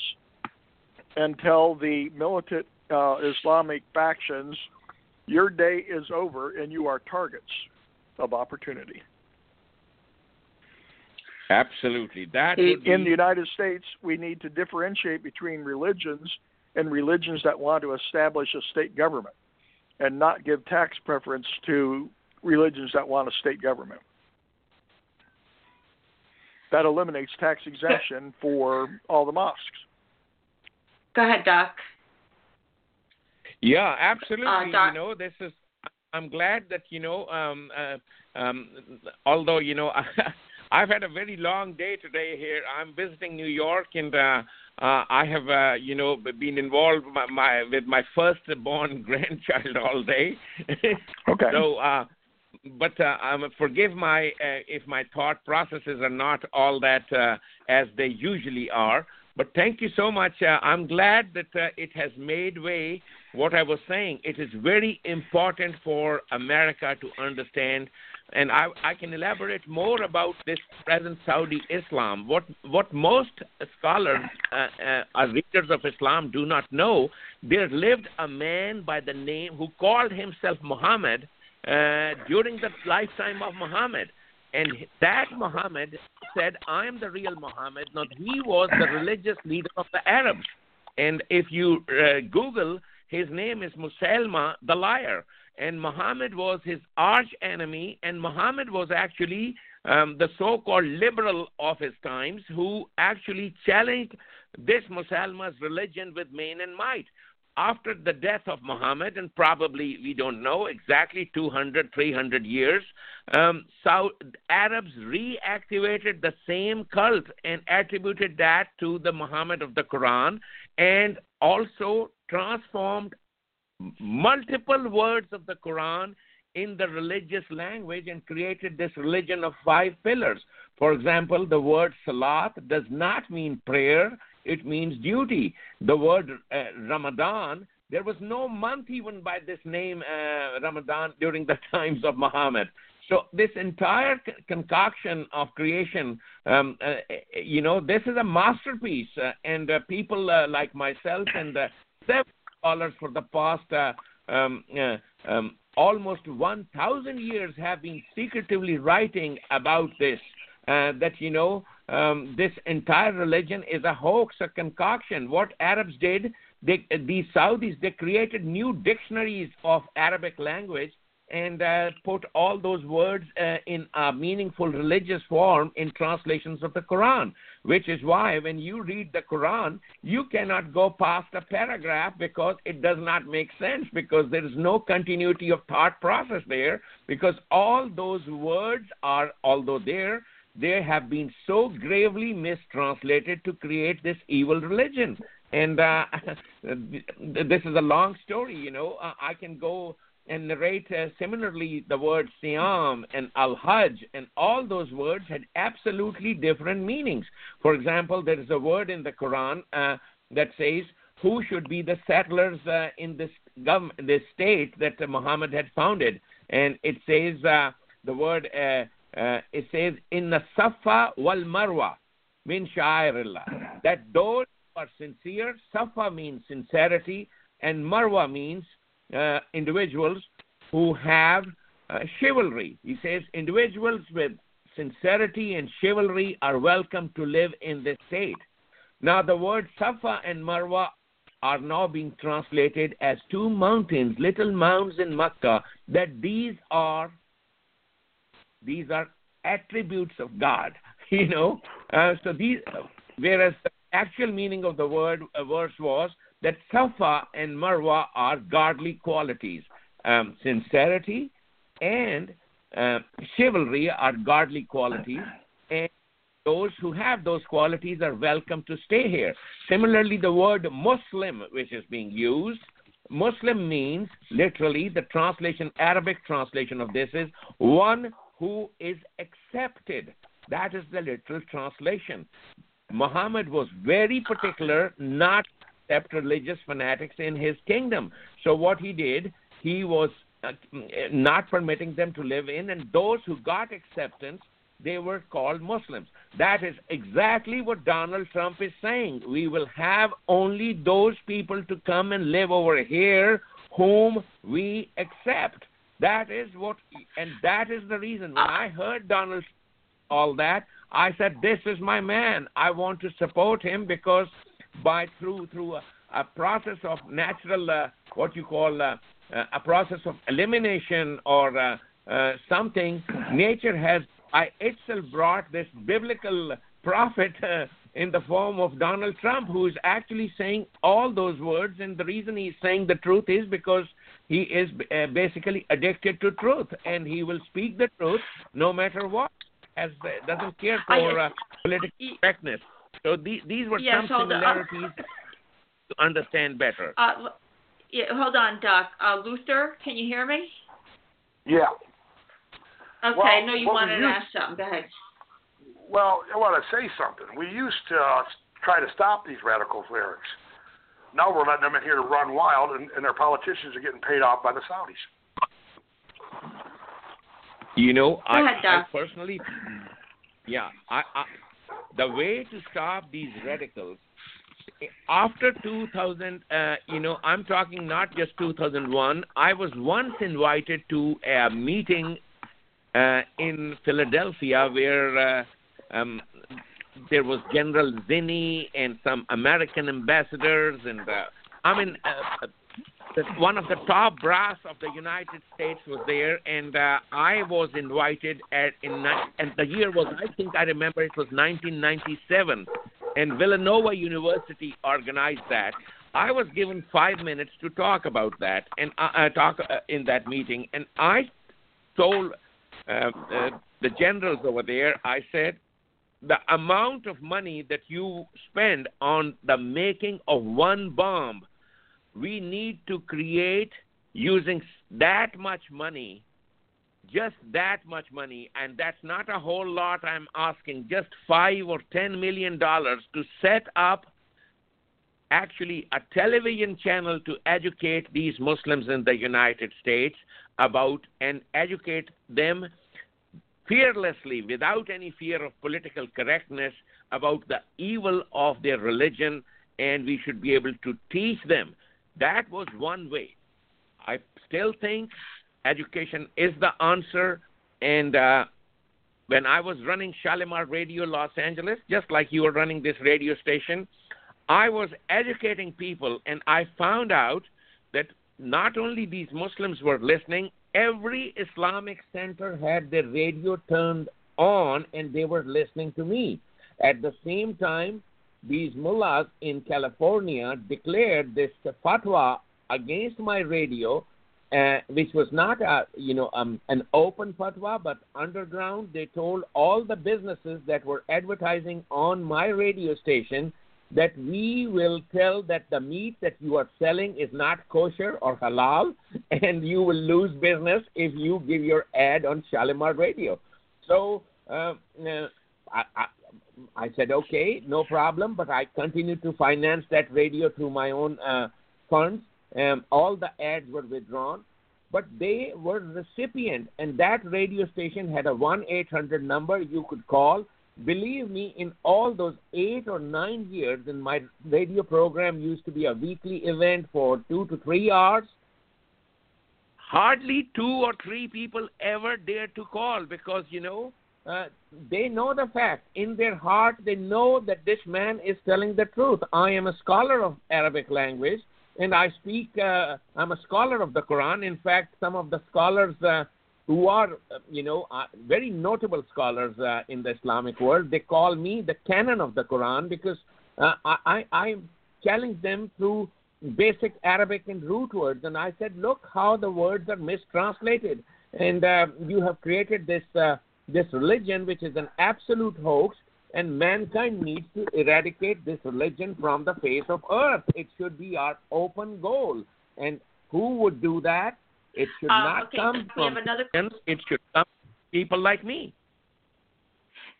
and tell the militant uh, Islamic factions, your day is over and you are targets of opportunity. Absolutely. That in, be... in the United States, we need to differentiate between religions and religions that want to establish a state government and not give tax preference to religions that want a state government that eliminates tax exemption for all the mosques. Go ahead, Doc. Yeah, absolutely. Uh, Doc- you know, this is. I'm glad that you know. Um, uh, um, although you know, I've had a very long day today here. I'm visiting New York, and uh, uh, I have uh, you know been involved my, my, with my first-born grandchild all day. Okay. so. Uh, but uh, um, forgive my uh, if my thought processes are not all that uh, as they usually are. But thank you so much. Uh, I'm glad that uh, it has made way. What I was saying, it is very important for America to understand and I, I can elaborate more about this present Saudi Islam. What what most scholars, uh, uh, readers of Islam, do not know, there lived a man by the name who called himself Muhammad uh, during the lifetime of Muhammad. And that Muhammad said, I am the real Muhammad. Now, he was the religious leader of the Arabs. And if you uh, Google, his name is Musaylama the liar. And Muhammad was his arch enemy, and Muhammad was actually um, the so called liberal of his times who actually challenged this Musaylama's religion with main and might. After the death of Muhammad, and probably we don't know exactly 200, 300 years, um, South Arabs reactivated the same cult and attributed that to the Muhammad of the Quran, and also transformed multiple words of the Quran in the religious language and created this religion of five pillars. For example, the word salat does not mean prayer, it means duty. The word uh, Ramadan, there was no month even by this name, uh, Ramadan, during the times of Muhammad. So this entire concoction of creation, um, uh, you know, this is a masterpiece, uh, and uh, people uh, like myself and several scholars for the past uh, um, um, almost 1,000 years have been secretively writing about this. that you know, um, this entire religion is a hoax, a concoction. What Arabs did, they, these Saudis, they created new dictionaries of Arabic language and uh, put all those words uh, in a meaningful religious form in translations of the Quran, which is why when you read the Quran, you cannot go past a paragraph because it does not make sense, because there is no continuity of thought process there, because all those words are, although there, they have been so gravely mistranslated to create this evil religion. And uh, this is a long story, you know. Uh, I can go and narrate uh, similarly the word Siam and Al Hajj, and all those words had absolutely different meanings. For example, there is a word in the Quran uh, that says, Who should be the settlers uh, in this, gov- this state that Muhammad had founded? And it says uh, the word uh, uh, it says in the Safa wal Marwa min sha'airillah that those who are sincere, Safa means sincerity, and Marwa means uh, individuals who have uh, chivalry. He says individuals with sincerity and chivalry are welcome to live in this state. Now, the word Safa and Marwa are now being translated as two mountains, little mounds in Mecca, that these are these are attributes of God, you know. Uh, so these, whereas the actual meaning of the word uh, verse was that Safa and Marwa are godly qualities. Um, sincerity and uh, chivalry are godly qualities, and those who have those qualities are welcome to stay here. Similarly, the word Muslim, which is being used, Muslim means literally the translation, Arabic translation of this is one who is accepted. That is the literal translation. Muhammad was very particular not accept religious fanatics in his kingdom. So what he did, he was uh, not permitting them to live in, and those who got acceptance, they were called Muslims. That is exactly what Donald Trump is saying. We will have only those people to come and live over here whom we accept. That is what, and that is the reason. When I heard Donald all that, I said, "This is my man. I want to support him because by through through a, a process of natural, uh, what you call uh, uh, a process of elimination or uh, uh, something, nature has I itself brought this biblical prophet uh, in the form of Donald Trump, who is actually saying all those words. And the reason he's saying the truth is because he is uh, basically addicted to truth, and he will speak the truth no matter what. As doesn't care for uh, political correctness. So the, these were yeah, some similarities to understand better. Uh, yeah, hold on, Doc. Uh, Luther, can you hear me? Yeah. Okay, Well, know you wanted we to ask something. Go ahead. Well, I want to say something. We used to uh, try to stop these radical clerics. Now we're letting them in here to run wild, and, and their politicians are getting paid off by the Saudis. You know, I, ahead, I personally, yeah, I, I, the way to stop these radicals after 2000, uh, you know, I'm talking not just 2001. I was once invited to a meeting uh, in Philadelphia where uh, um, there was General Zinni and some American ambassadors, and uh, I mean, uh, one of the top brass of the United States was there, and uh, I was invited at in and the year was I think I remember it was 1997, and Villanova University organized that. I was given five minutes to talk about that and uh, uh, talk uh, in that meeting, and I told uh, uh, the generals over there, I said, the amount of money that you spend on the making of one bomb we need to create using that much money, just that much money, and that's not a whole lot I'm asking, just five or ten million dollars to set up actually a television channel to educate these Muslims in the United States about and educate them fearlessly, without any fear of political correctness, about the evil of their religion, and we should be able to teach them that was one way. I still think education is the answer. And uh, when I was running Shalimar Radio Los Angeles, just like you were running this radio station, I was educating people, and I found out that not only these Muslims were listening, every Islamic center had their radio turned on and they were listening to me. At the same time, these mullahs in California declared this fatwa against my radio, uh, which was not a you know um, an open fatwa, but underground. They told all the businesses that were advertising on my radio station that we will tell that the meat that you are selling is not kosher or halal, and you will lose business if you give your ad on Shalimar Radio. So uh, uh I, I, I said, okay, no problem, but I continued to finance that radio through my own uh, funds. Um, all the ads were withdrawn, but they were recipient, and that radio station had a one eight hundred number you could call. Believe me, in all those eight or nine years, and my radio program used to be a weekly event for two to three hours. Hardly two or three people ever dared to call because you know uh, they know the fact. In their heart, they know that this man is telling the truth. I am a scholar of Arabic language, and I speak, uh, I'm a scholar of the Quran. In fact, some of the scholars uh, who are, uh, you know, uh, very notable scholars in the Islamic world, they call me the canon of the Quran because I, I, I challenge them through basic Arabic and root words. And I said, look how the words are mistranslated. And you have created this this religion, which is an absolute hoax, and mankind needs to eradicate this religion from the face of earth. It should be our open goal. And who would do that? It should uh, not okay. come from another... It should come from people like me.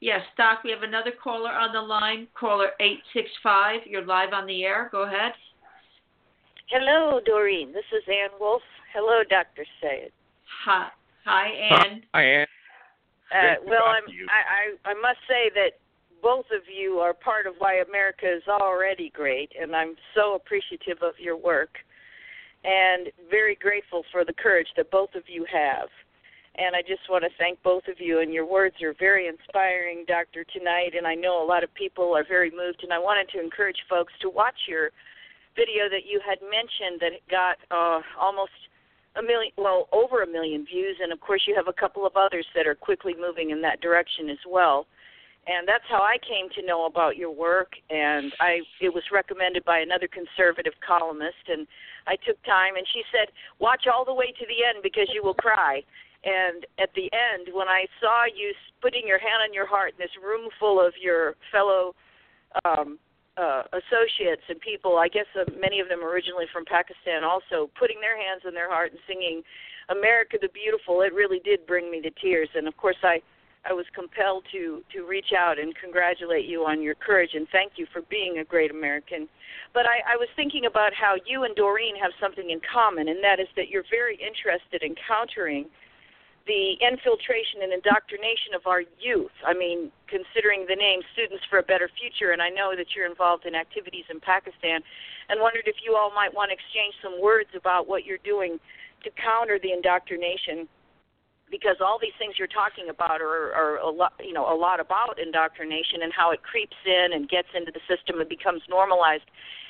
Yes, Doc, we have another caller on the line, caller 865. You're live on the air. Go ahead. Hello, Doreen. This is Ann Wolf. Hello, Dr. Sayed. Hi, Hi Ann. Hi, Ann. Uh, well, I'm, I, I I must say that both of you are part of why America is already great, and I'm so appreciative of your work, and very grateful for the courage that both of you have. And I just want to thank both of you, and your words are very inspiring, Doctor, tonight. And I know a lot of people are very moved, and I wanted to encourage folks to watch your video that you had mentioned that got uh, almost a million, well, over a million views, and of course you have a couple of others that are quickly moving in that direction as well. And that's how I came to know about your work, and I it was recommended by another conservative columnist, and I took time, and she said, "Watch all the way to the end because you will cry." And at the end, when I saw you putting your hand on your heart in this room full of your fellow um, uh, associates and people, I guess uh, many of them originally from Pakistan, also putting their hands on their heart and singing "America the Beautiful." It really did bring me to tears, and of course, I I was compelled to to reach out and congratulate you on your courage and thank you for being a great American. But I, I was thinking about how you and Doreen have something in common, and that is that you're very interested in countering the infiltration and indoctrination of our youth. I mean, considering the name Students for a Better Future, and I know that you're involved in activities in Pakistan, and wondered if you all might want to exchange some words about what you're doing to counter the indoctrination because all these things you're talking about are, are a lot, you know, a lot about indoctrination and how it creeps in and gets into the system and becomes normalized.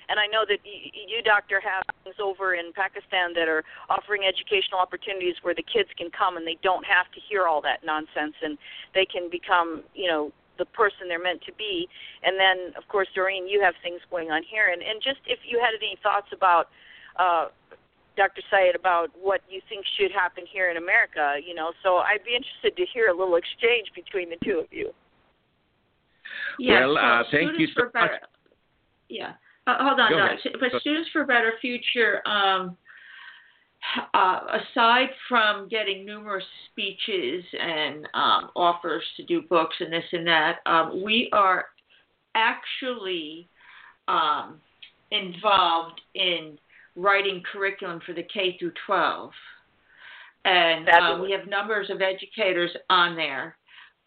And I know that you, doctor, have things over in Pakistan that are offering educational opportunities where the kids can come and they don't have to hear all that nonsense and they can become, you know, the person they're meant to be. And then, of course, Doreen, you have things going on here. And, and just if you had any thoughts about uh, Dr. Syed about what you think should happen here in America, you know. So I'd be interested to hear a little exchange between the two of you. Yeah, well, uh, thank you so much. Yeah. Uh, hold on, no. but Students for a Better Future, um, uh, aside from getting numerous speeches and um, offers to do books and this and that, um, we are actually um, involved in writing curriculum for the K through 12. And um, we have numbers of educators on there.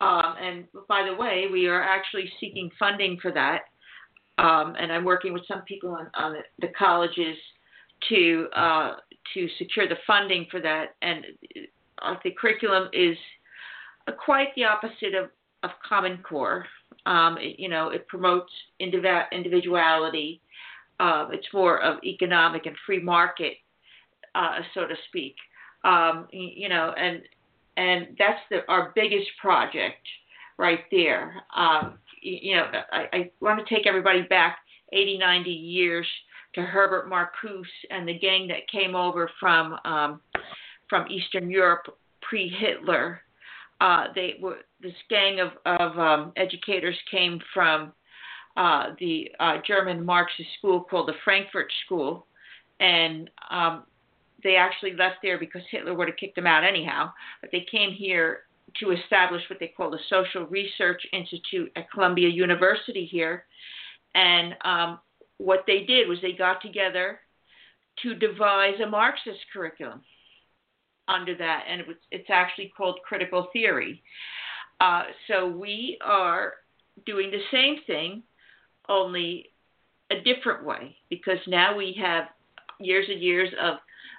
Um, and by the way, we are actually seeking funding for that. Um, and I'm working with some people on, on the, colleges to uh, to secure the funding for that. And uh, the curriculum is quite the opposite of, of Common Core. Um, it, you know, it promotes indiv- individuality uh, it's more of economic and free market, uh, so to speak. Um, you know, and and that's the our biggest project right there. Um, you know, I, I want to take everybody back 80, 90 years to Herbert Marcuse and the gang that came over from um, from Eastern Europe pre-Hitler. Uh, they were this gang of of um, educators came from uh, the uh, German Marxist school called the Frankfurt School, and um, they actually left there because Hitler would have kicked them out anyhow. But they came here to establish what they call the Social Research Institute at Columbia University here, and um, what they did was they got together to devise a Marxist curriculum under that, and it was, it's actually called critical theory. Uh, so we are doing the same thing only a different way because now we have years and years of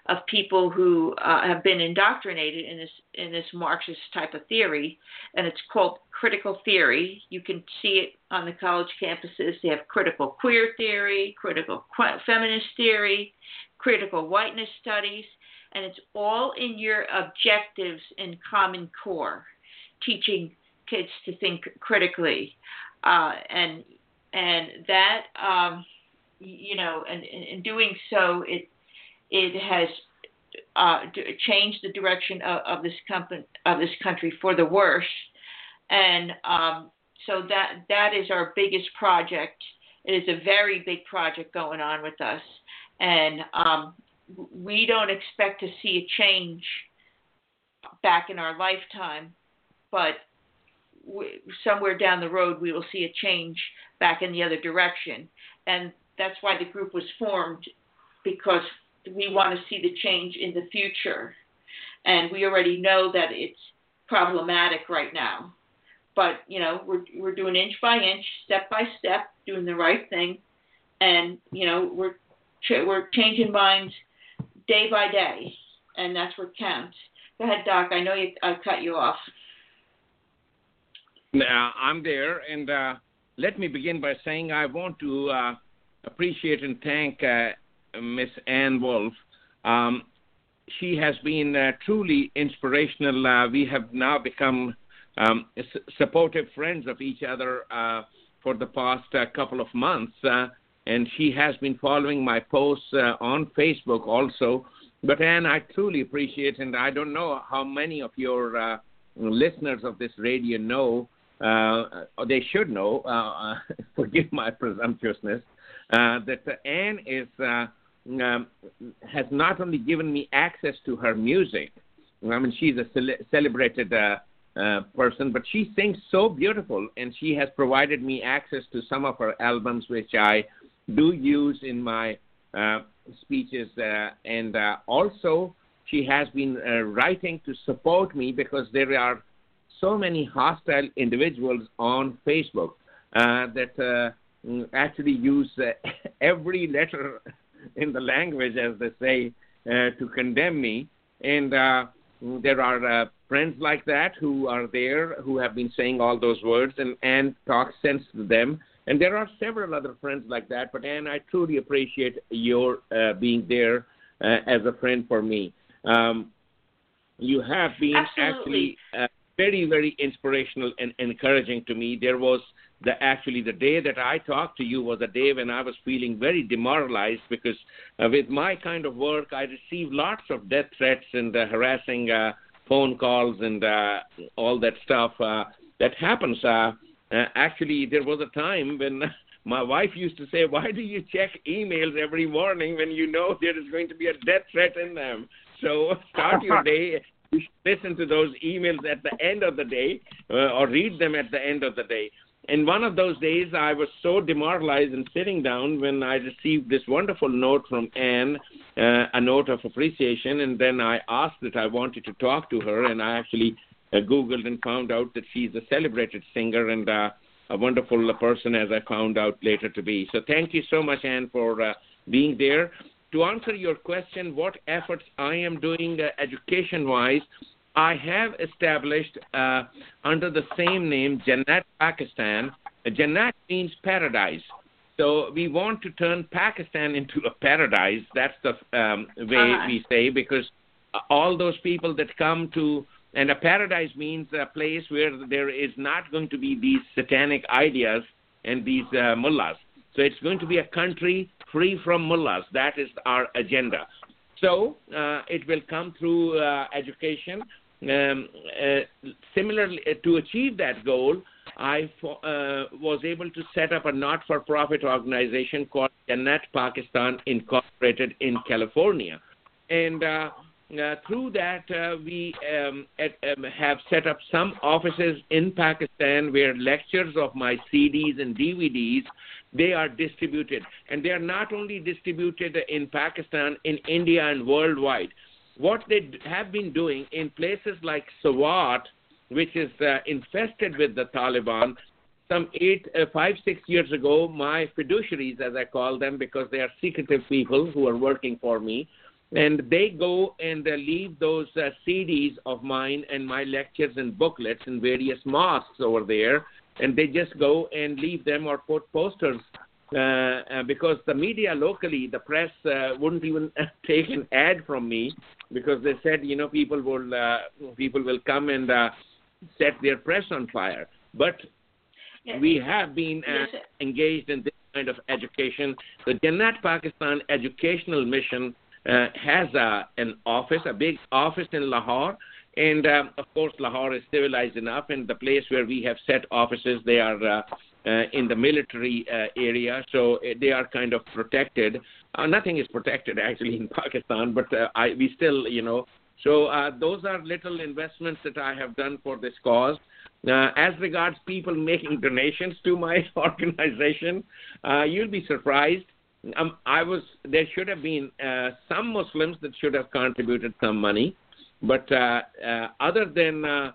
of people who uh, have been indoctrinated in this in this Marxist type of theory, and it's called critical theory. You can see it on the college campuses. They have critical queer theory, critical feminist theory, critical whiteness studies, and it's all in your objectives in Common Core, teaching kids to think critically. Uh, and and that um, you know, and in doing so, it it has uh, changed the direction of, of this company of this country for the worse, and um, so that that is our biggest project. It is a very big project going on with us, and um, we don't expect to see a change back in our lifetime, but somewhere down the road we will see a change back in the other direction. And that's why the group was formed because we want to see the change in the future. And we already know that it's problematic right now. But, you know, we're, we're doing inch by inch, step by step, doing the right thing. And, you know, we're, we're changing minds day by day. And that's what counts. Go ahead, Doc. I know you, I cut you off. Uh, I'm there, and uh, let me begin by saying I want to uh, appreciate and thank uh, Miss Ann Wolf. Um, she has been uh, truly inspirational. Uh, we have now become um, supportive friends of each other for the past couple of months, and she has been following my posts on Facebook also. But Ann, I truly appreciate, and I don't know how many of your listeners of this radio know uh, they should know, uh, forgive my presumptuousness, uh, that Ann is uh, um, has not only given me access to her music. I mean, she's a cele- celebrated uh, uh, person, but she sings so beautiful, and she has provided me access to some of her albums, which I do use in my speeches, and also she has been uh, writing to support me because there are so many hostile individuals on Facebook uh, that uh, actually use uh, every letter in the language, as they say, uh, to condemn me. And uh, there are friends like that who are there who have been saying all those words and, and talk sense to them. And there are several other friends like that. But Ann, I truly appreciate your being there as a friend for me. Um, you have been Absolutely. actually uh, very, very inspirational and encouraging to me. There was the actually the day that I talked to you was a day when I was feeling very demoralized because uh, with my kind of work, I received lots of death threats and uh, harassing uh, phone calls and uh, all that stuff uh, that happens. Uh, uh, actually, there was a time when my wife used to say, "Why do you check emails every morning when you know there is going to be a death threat in them?" So start your day. Listen to those emails at the end of the day uh, or read them at the end of the day. And one of those days, I was so demoralized and sitting down when I received this wonderful note from Ann, uh, a note of appreciation. And then I asked that I wanted to talk to her, and I actually uh, Googled and found out that she's a celebrated singer and uh, a wonderful person, as I found out later to be. So thank you so much, Ann, for uh, being there to answer your question, what efforts I am doing uh, education wise, I have established uh, under the same name Jannat Pakistan. Jannat means paradise. So we want to turn Pakistan into a paradise. That's the um, way uh-huh. we say because all those people that come to and a paradise means a place where there is not going to be these satanic ideas and these uh, mullahs. So it's going to be a country free from mullahs. That is our agenda. So uh, it will come through uh, education. Um, uh, similarly, uh, to achieve that goal, I uh, was able to set up a not-for-profit organization called Jannat Pakistan Incorporated in California, and uh, through that we um, at, um, have set up some offices in Pakistan where lectures of my CDs and DVDs they are distributed. And they are not only distributed in Pakistan, in India, and worldwide. What they have been doing in places like Swat, which is uh, infested with the Taliban, some eight, uh, five, six years ago, my fiduciaries, as I call them, because they are secretive people who are working for me, and they go and uh, leave those uh, CDs of mine and my lectures and booklets in various mosques over there and they just go and leave them or put posters because the media locally, the press uh, wouldn't even take an ad from me because they said, you know, people will uh, people will come and uh, set their press on fire. But yes. we have been uh, yes. engaged in this kind of education. The Jannat Pakistan Educational Mission uh, has a, an office, a big office in Lahore, and um, of course, Lahore is civilized enough, and the place where we have set offices, they are uh, uh, in the military uh, area, so uh, they are kind of protected. Uh, nothing is protected actually in Pakistan, but uh, I, we still, you know. So uh, those are little investments that I have done for this cause. As regards people making donations to my organization, you'll be surprised. Um, I was there should have been some Muslims that should have contributed some money, but other than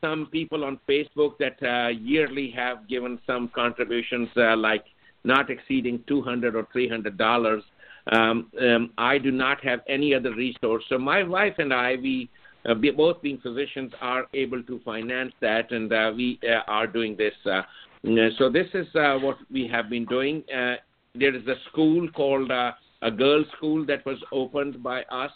some people on Facebook that uh, yearly have given some contributions, uh, like not exceeding 200 or 300 dollars, um, um, I do not have any other resource. So my wife and I, we uh, both being physicians, are able to finance that, and uh, we uh, are doing this. Uh, so this is uh, what we have been doing. Uh, there is a school called uh, a girls' school that was opened by us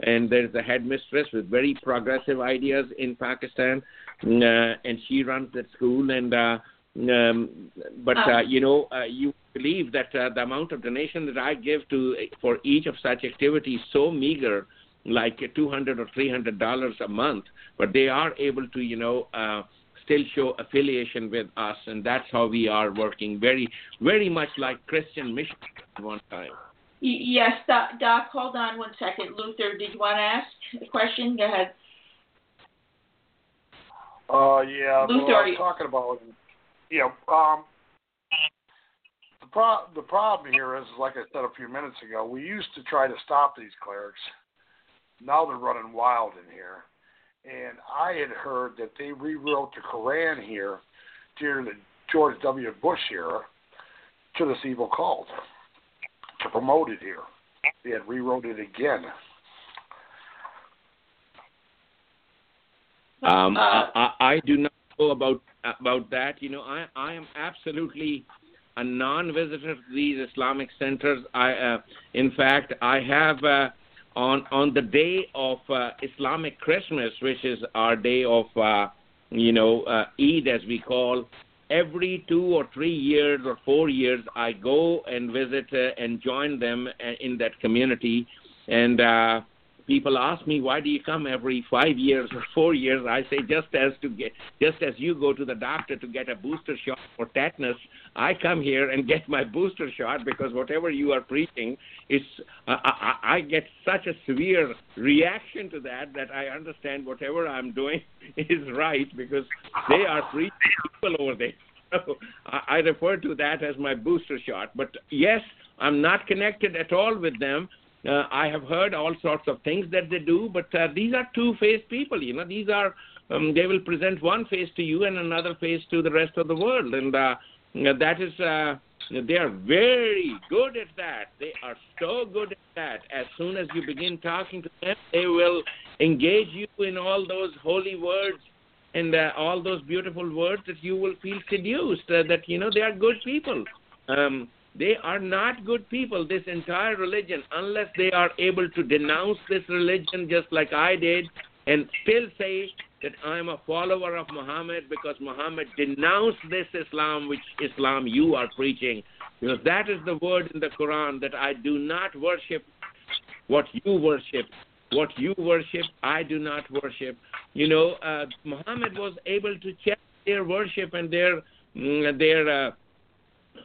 and there's a headmistress with very progressive ideas in Pakistan, and she runs that school. And uh, um, but uh, you know, uh, you believe that uh, the amount of donation that I give to for each of such activities so meager, like two hundred or three hundred dollars a month, but they are able to, you know. Uh, still show affiliation with us, and that's how we are working. Very, very much like Christian mission at one time. Yes, Doc, Doc, hold on one second. Luther, did you want to ask a question? Go ahead. Uh, yeah, well, I'm talking about, yeah, um, the, pro- the problem here is, like I said a few minutes ago, we used to try to stop these clerics, now they're running wild in here. And I had heard that they rewrote the Koran here during the George W. Bush era to this evil cult to promote it here. They had rewrote it again. Um, uh, I, I do not know about about that. You know, I I am absolutely a non-visitor to these Islamic centers. I, uh, in fact, I have uh, on on the day of uh, Islamic Christmas, which is our day of uh, you know uh, Eid, as we call. Every two or three years or four years, I go and visit uh, and join them in that community, and uh, people ask me why do you come every five years or four years? I say just as to get just as you go to the doctor to get a booster shot for tetanus i come here and get my booster shot because whatever you are preaching is uh, I, I get such a severe reaction to that that i understand whatever i'm doing is right because they are preaching people over there. So I, I refer to that as my booster shot. But yes i'm not connected at all with them uh, I have heard all sorts of things that they do, but uh, these are two-faced people. You know, these are um, they will present one face to you and another face to the rest of the world, and uh, that is uh, they are very good at that. They are so good at that. As soon as you begin talking to them, they will engage you in all those holy words and uh, all those beautiful words that you will feel seduced. Uh, that you know they are good people. Um, they are not good people, this entire religion, unless they are able to denounce this religion just like I did and still say that I am a follower of Muhammad because Muhammad denounced this Islam, which Islam you are preaching. Because that is the word in the Quran that I do not worship what you worship. What you worship, I do not worship. You know, uh, Muhammad was able to check their worship and their mm, their uh,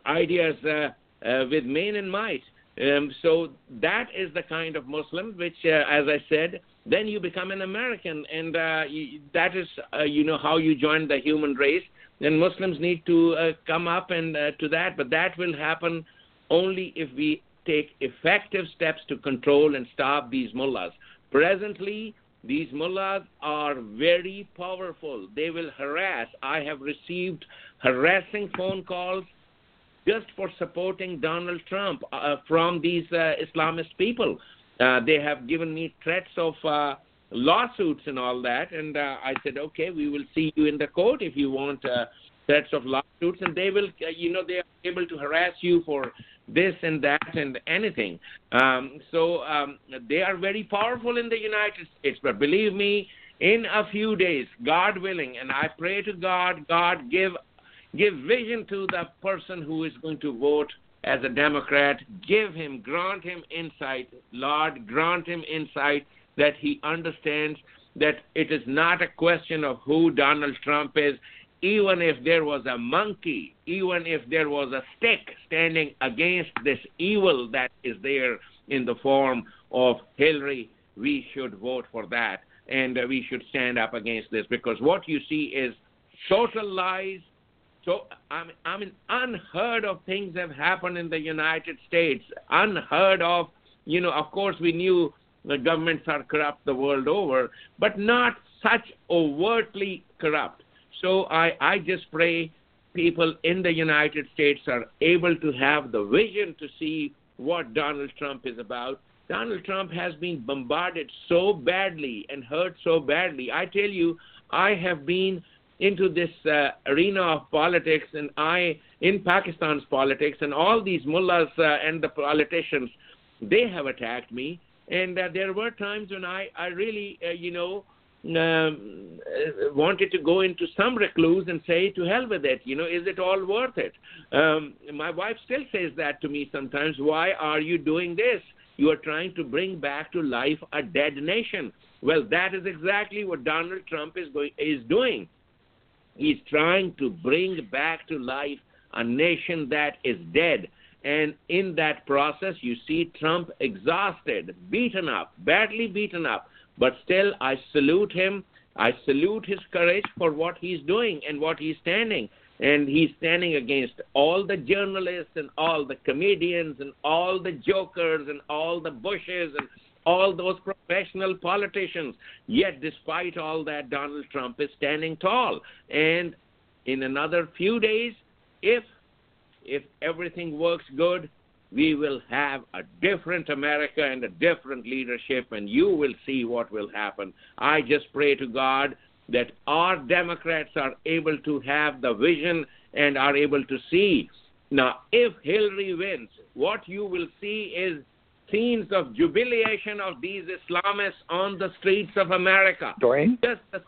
ideas uh, uh, with main and might. Um, so that is the kind of Muslim which, uh, as I said, then you become an American, and you, that is, you know, how you join the human race. Then Muslims need to come up and to that, but that will happen only if we take effective steps to control and stop these mullahs. Presently, these mullahs are very powerful. They will harass. I have received harassing phone calls just for supporting Donald Trump uh, from these uh, Islamist people. Uh, they have given me threats of uh, lawsuits and all that, and uh, I said, okay, we will see you in the court if you want uh, threats of lawsuits, and they will, uh, you know, they are able to harass you for this and that and anything. Um, so um, they are very powerful in the United States, but believe me, in a few days, God willing, and I pray to God, God give Give vision to the person who is going to vote as a Democrat. Give him, grant him insight. Lord, grant him insight that he understands that it is not a question of who Donald Trump is. Even if there was a monkey, even if there was a stick standing against this evil that is there in the form of Hillary, we should vote for that. And uh, we should stand up against this because what you see is total lies, so I mean, I mean, unheard of things have happened in the United States. Unheard of. You know, of course, we knew the governments are corrupt the world over, but not such overtly corrupt. So I, I just pray people in the United States are able to have the vision to see what Donald Trump is about. Donald Trump has been bombarded so badly and hurt so badly. I tell you, I have been into this uh, arena of politics, and I in Pakistan's politics, and all these mullahs uh, and the politicians, they have attacked me. And uh, there were times when I, I really, uh, you know, um, uh, wanted to go into some recluse and say, to hell with it. You know, is it all worth it? Um, my wife still says that to me sometimes. Why are you doing this? You are trying to bring back to life a dead nation. Well, that is exactly what Donald Trump is going is doing. He's trying to bring back to life a nation that is dead. And in that process, you see Trump exhausted, beaten up, badly beaten up. But still, I salute him. I salute his courage for what he's doing and what he's standing. And he's standing against all the journalists and all the comedians and all the jokers and all the Bushes and all those professional politicians. Yet, despite all that, Donald Trump is standing tall. And in another few days, if if everything works good, we will have a different America and a different leadership, and you will see what will happen. I just pray to God that our Democrats are able to have the vision and are able to see. Now, if Hillary wins, what you will see is scenes of jubilation of these Islamists on the streets of America. Doreen? Just the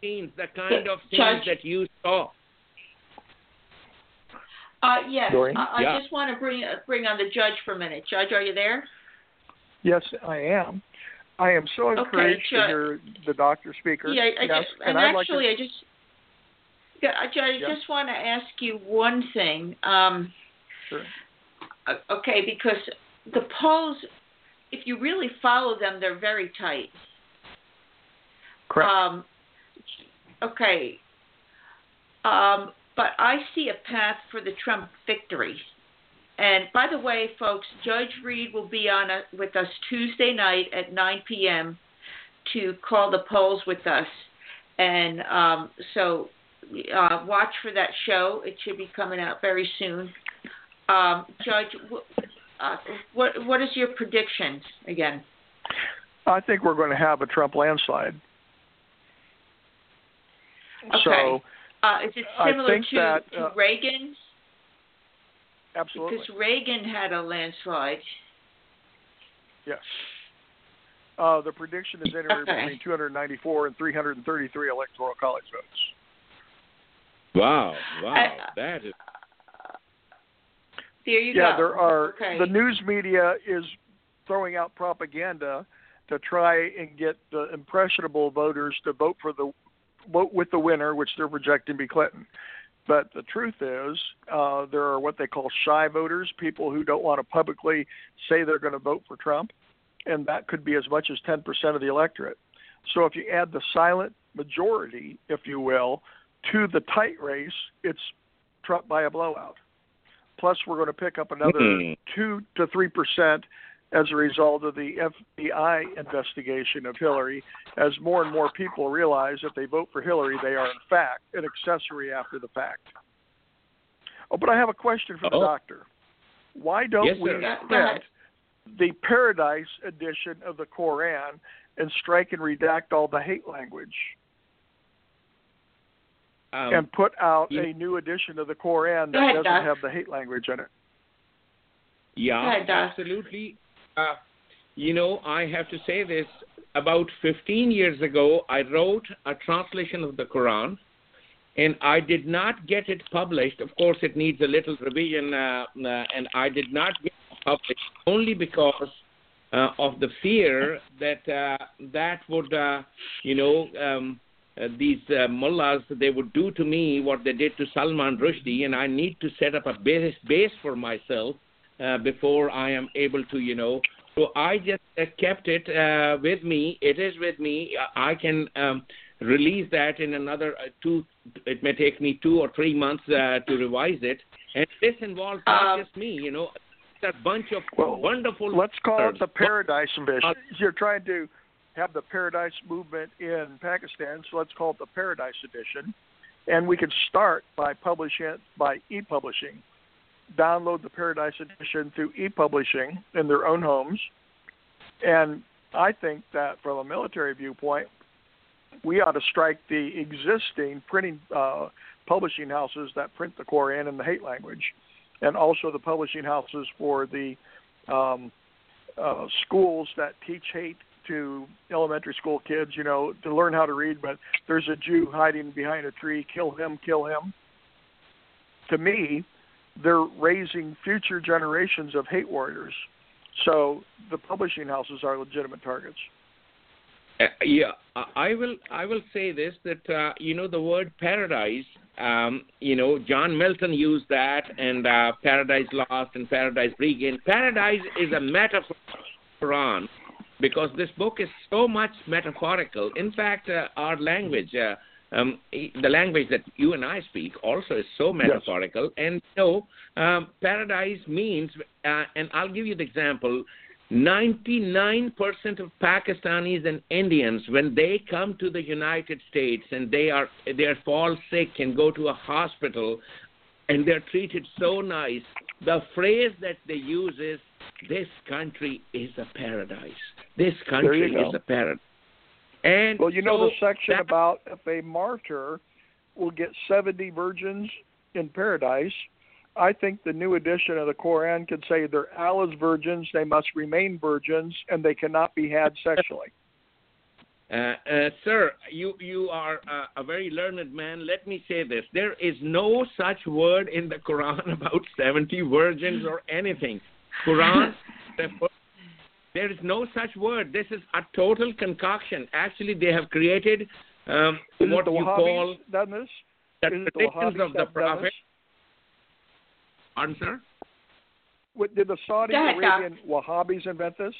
scenes, the kind of scenes that you saw. Uh, yes, Doreen? I, I Yeah. just want to bring bring on the judge for a minute. Judge, are you there? Yes, I am. I am so Okay, encouraged to hear the doctor speaker. Yeah, I, I yes, just, and, I'd like to- actually, I just, yeah, I, ju- Yeah. just want to ask you one thing. Um, Sure. uh, okay, because the polls, if you really follow them, they're very tight. Correct. Um, okay. Um, but I see a path for the Trump victory. And by the way, folks, Judge Reed will be on a, with us Tuesday night at 9 p.m. to call the polls with us. And um, so uh, watch for that show. It should be coming out very soon. Um, Judge, wh- uh, what what is your prediction again? I think we're going to have a Trump landslide. Okay. So, Uh, is it similar to, that, to uh, Reagan's? absolutely. Because Reagan had a landslide. Yes. Uh, the prediction is anywhere Okay. between 294 and 333 electoral college votes. Wow, wow, I- that is There you yeah, go. there are. Okay. The news media is throwing out propaganda to try and get the impressionable voters to vote for the vote with the winner, which they're projecting to be Clinton. But the truth is, uh, there are what they call shy voters, people who don't want to publicly say they're going to vote for Trump, and that could be as much as 10% of the electorate. So if you add the silent majority, if you will, to the tight race, it's Trump by a blowout. Plus, we're going to pick up another Hmm. two to three percent as a result of the FBI investigation of Hillary, as more and more people realize that they vote for Hillary, they are in fact an accessory after the fact. Oh, but I have a question for the Oh. doctor. Why don't Yes, we sir. Yeah, go ahead. print the Paradise edition of the Koran and strike and redact all the hate language um, and put out you- a new edition of the Koran that ahead, doesn't Doc. have the hate language in it? Yeah, ahead, absolutely. Uh, you know, I have to say this. About 15 years ago, I wrote a translation of the Quran, and I did not get it published. Of course, it needs a little revision, uh, uh, and I did not get it published only because uh, of the fear that uh, that would, uh, you know, um, uh, these uh, mullahs they would do to me what they did to Salman Rushdie, and I need to set up a base base for myself uh, before I am able to, you know. So I just uh, kept it uh, with me. It is with me. I can um, release that in another uh, two. It may take me two or three months uh, to revise it. And this involves not Um, just me, you know, a bunch of Well, wonderful. Let's call it the. Paradise Mission. You're trying to have the Paradise movement in Pakistan, so let's call it the Paradise Edition. And we could start by publishing it by e-publishing. Download the Paradise Edition through e-publishing in their own homes. And I think that from a military viewpoint, we ought to strike the existing printing uh, publishing houses that print the Koran in the hate language, and also the publishing houses for the um, uh, schools that teach hate to elementary school kids, you know, to learn how to read. But there's a Jew hiding behind a tree. Kill him! Kill him! To me, they're raising future generations of hate warriors. So the publishing houses are legitimate targets. Uh, yeah, I- will. I will say this that uh, you know the word paradise. Um, you know, John Milton used that, and uh, Paradise Lost and Paradise Regained. Paradise is a metaphor for Quran because this book is so much metaphorical. In fact, uh, our language, uh, um, the language that you and I speak, also is so metaphorical. And so, um, paradise means, uh, and I'll give you the example. 99% of Pakistanis and Indians, when they come to the United States and they are they are fall sick and go to a hospital, and they're treated so nice, the phrase that they use is, "This country is a paradise. This country is a paradise." And well, you so know the section that, about if a martyr will get 70 virgins in paradise. I think the new edition of the Quran could say they're Allah's virgins, they must remain virgins, and they cannot be had sexually. Uh, uh, sir, you you are uh, a very learned man. Let me say this: there is no such word in the Quran about seventy virgins or anything. Quran, there is no such word. This is a total concoction. Actually, they have created um, what you call done this? the Is traditions of the Prophet. this? Pardon, sir? What, did the Saudi Go ahead, Doc. Arabian Wahhabis invent this?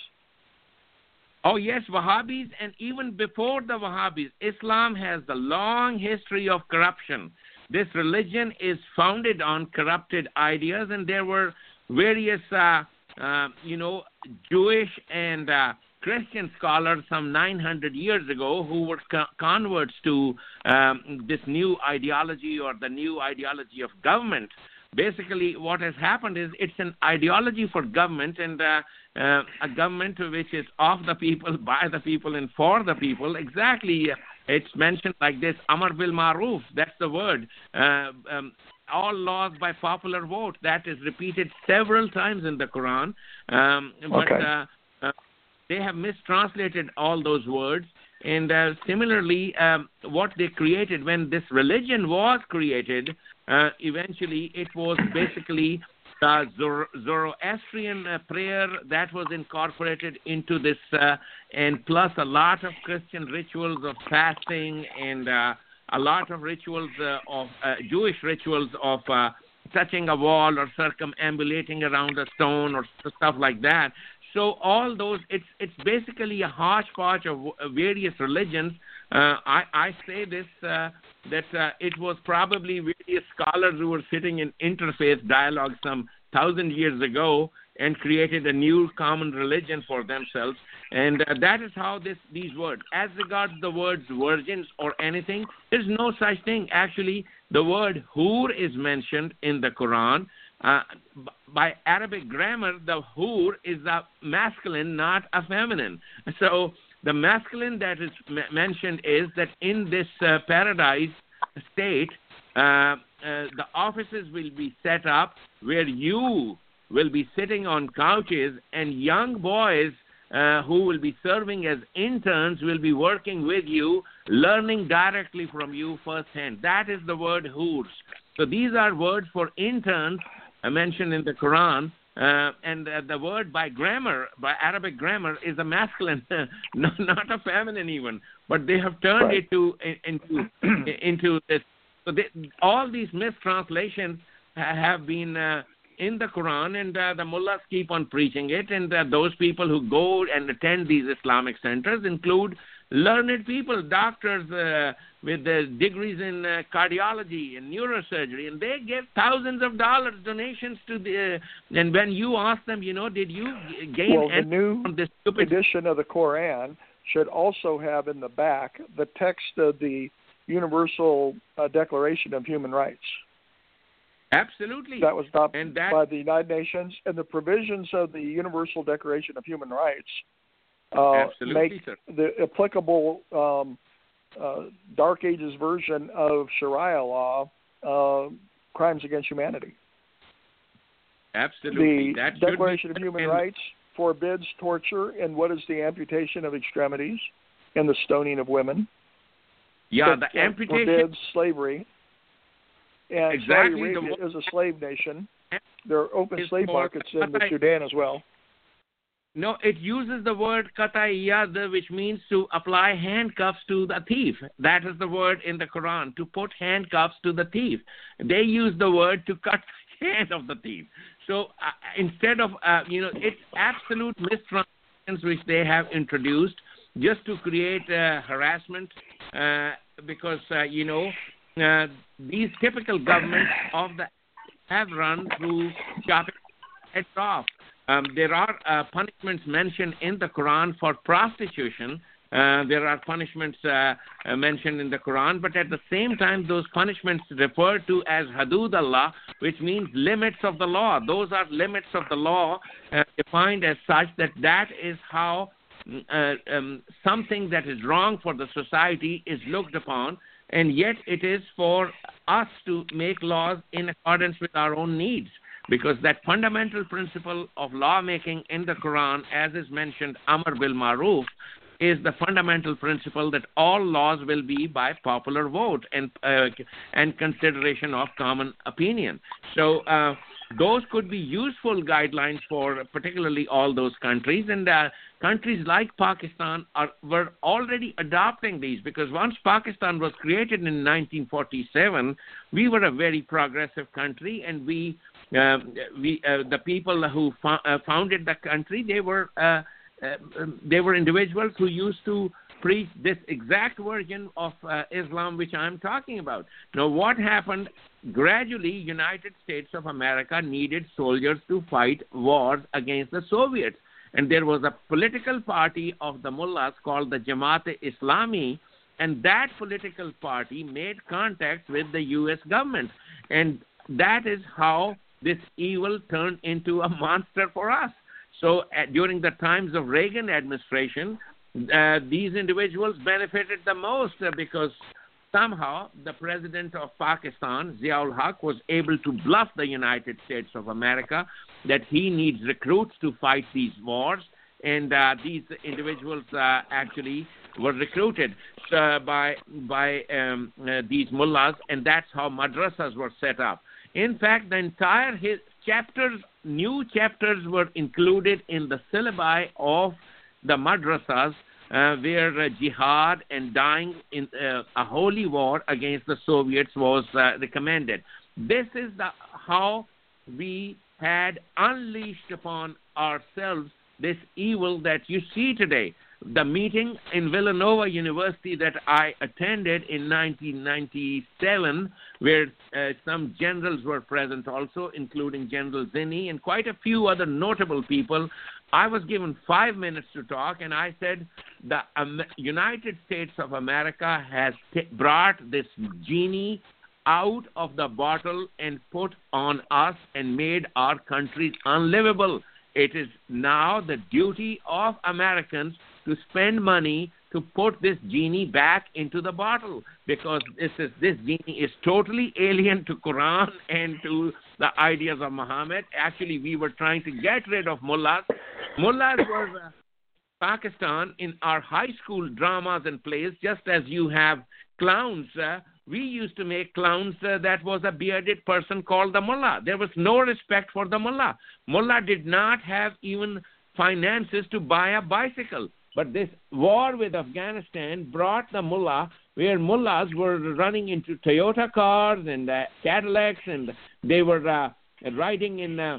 Oh, yes, Wahhabis, and even before the Wahhabis, Islam has a long history of corruption. This religion is founded on corrupted ideas, and there were various, uh, uh, you know, Jewish and uh, Christian scholars some 900 years ago who were co- converts to um, this new ideology or the new ideology of government basically what has happened is it's an ideology for government and uh, uh, a government which is of the people, by the people, and for the people. Exactly, it's mentioned like this: Amar bil Maruf. That's the word. Uh, um, all laws by popular vote. That is repeated several times in the Quran. Um, but Okay. uh, uh, they have mistranslated all those words. And uh, similarly, um, what they created when this religion was created, uh, eventually it was basically the Zoro- Zoroastrian uh, prayer that was incorporated into this, uh, and plus a lot of Christian rituals of fasting and uh, a lot of rituals uh, of uh, Jewish rituals of uh, touching a wall or circumambulating around a stone or stuff like that. So all those, it's it's basically a hodgepodge of various religions. Uh, I I say this uh, that uh, it was probably various scholars who were sitting in interfaith dialogue some thousand years ago and created a new common religion for themselves. And uh, that is how this these words, as regards the words virgins or anything, there's no such thing. Actually, the word hur is mentioned in the Quran. Uh, by Arabic grammar, the hur is a masculine, not a feminine. So the masculine that is m- mentioned is that in this uh, paradise state, uh, uh, the offices will be set up where you will be sitting on couches and young boys uh, who will be serving as interns will be working with you, learning directly from you firsthand. That is the word hurs. So these are words for interns uh, mentioned in the Quran. Uh, and uh, the word by grammar, by Arabic grammar, is a masculine, not, not a feminine even. But they have turned Right. it to into into this. So they, all these mistranslations have been uh, in the Quran, and uh, the mullahs keep on preaching it. And uh, those people who go and attend these Islamic centers include learned people, doctors uh, with uh, degrees in uh, cardiology and neurosurgery, and they give thousands of dollars donations to the. Uh, and when you ask them, you know, did you gain Well, the new from this stupid? edition of the Quran should also have in the back the text of the Universal uh, Declaration of Human Rights. Absolutely. That was adopted that- by the United Nations, and the provisions of the Universal Declaration of Human Rights uh, make sir. the applicable um, uh, Dark Ages version of Sharia law uh, crimes against humanity. Absolutely. The that Declaration of Human Rights forbids torture and what is the amputation of extremities and the stoning of women. Yeah, It, the amputation. forbids slavery. And Exactly, Saudi Arabia wo- is a slave nation. There are open slave markets in the Sudan as well. No, it uses the word qataiyad, which means to apply handcuffs to the thief. That is the word in the Quran, to put handcuffs to the thief. They use the word to cut the hand of the thief. So uh, instead of, uh, you know, it's absolute mistranslations which they have introduced just to create uh, harassment uh, because, uh, you know, uh, these typical governments of the have run through chopping heads off. um, there are uh, punishments mentioned in the Quran for prostitution. Uh, there are punishments uh, uh, mentioned in the Quran, but at the same time, those punishments referred to as Hadud Allah, which means limits of the law. Those are limits of the law uh, defined as such that that is how uh, um, something that is wrong for the society is looked upon, and yet it is for us to make laws in accordance with our own needs because that fundamental principle of lawmaking in the Quran, as is mentioned, Amr bil Maruf, is the fundamental principle that all laws will be by popular vote and uh, and consideration of common opinion. So uh, those could be useful guidelines for particularly all those countries and uh, countries like Pakistan are were already adopting these because once Pakistan was created in 1947 we were a very progressive country and we uh, we uh, the people who fo- uh, founded the country they were uh, uh, they were individuals who used to preach this exact version of Islam which I'm talking about. Now, what happened? Gradually, United States of America needed soldiers to fight wars against the Soviets, and there was a political party of the mullahs called the Jamaat-e-Islami, and that political party made contact with the U.S. government, and that is how this evil turned into a monster for us. So uh, during the times of Reagan administration, uh, these individuals benefited the most uh, because somehow the president of Pakistan, Ziaul Haq, was able to bluff the United States of America that he needs recruits to fight these wars, and uh, these individuals uh, actually were recruited uh, by by um, uh, these mullahs, and that's how madrasas were set up. In fact, the entire his chapters, new chapters, were included in the syllabi of the madrasas uh, where uh, jihad and dying in uh, a holy war against the Soviets was uh, recommended. This is the, how we had unleashed upon ourselves this evil that you see today. The meeting in Villanova University that I attended in 1997, where uh, some generals were present also, including General Zinni and quite a few other notable people, I was given five minutes to talk, and I said the um, United States of America has t- brought this genie out of the bottle and put on us and made our countries unlivable. It is now the duty of Americans to spend money to put this genie back into the bottle because this is this genie is totally alien to Quran and to the ideas of Muhammad. Actually, we were trying to get rid of mullahs. Mullahs were uh, Pakistan in our high school dramas and plays, just as you have clowns. Uh, we used to make clowns uh, that was a bearded person called the mullah. There was no respect for the mullah. Mullah did not have even finances to buy a bicycle. But this war with Afghanistan brought the mullah, where mullahs were running into Toyota cars and uh, Cadillacs, and they were uh, riding in, uh,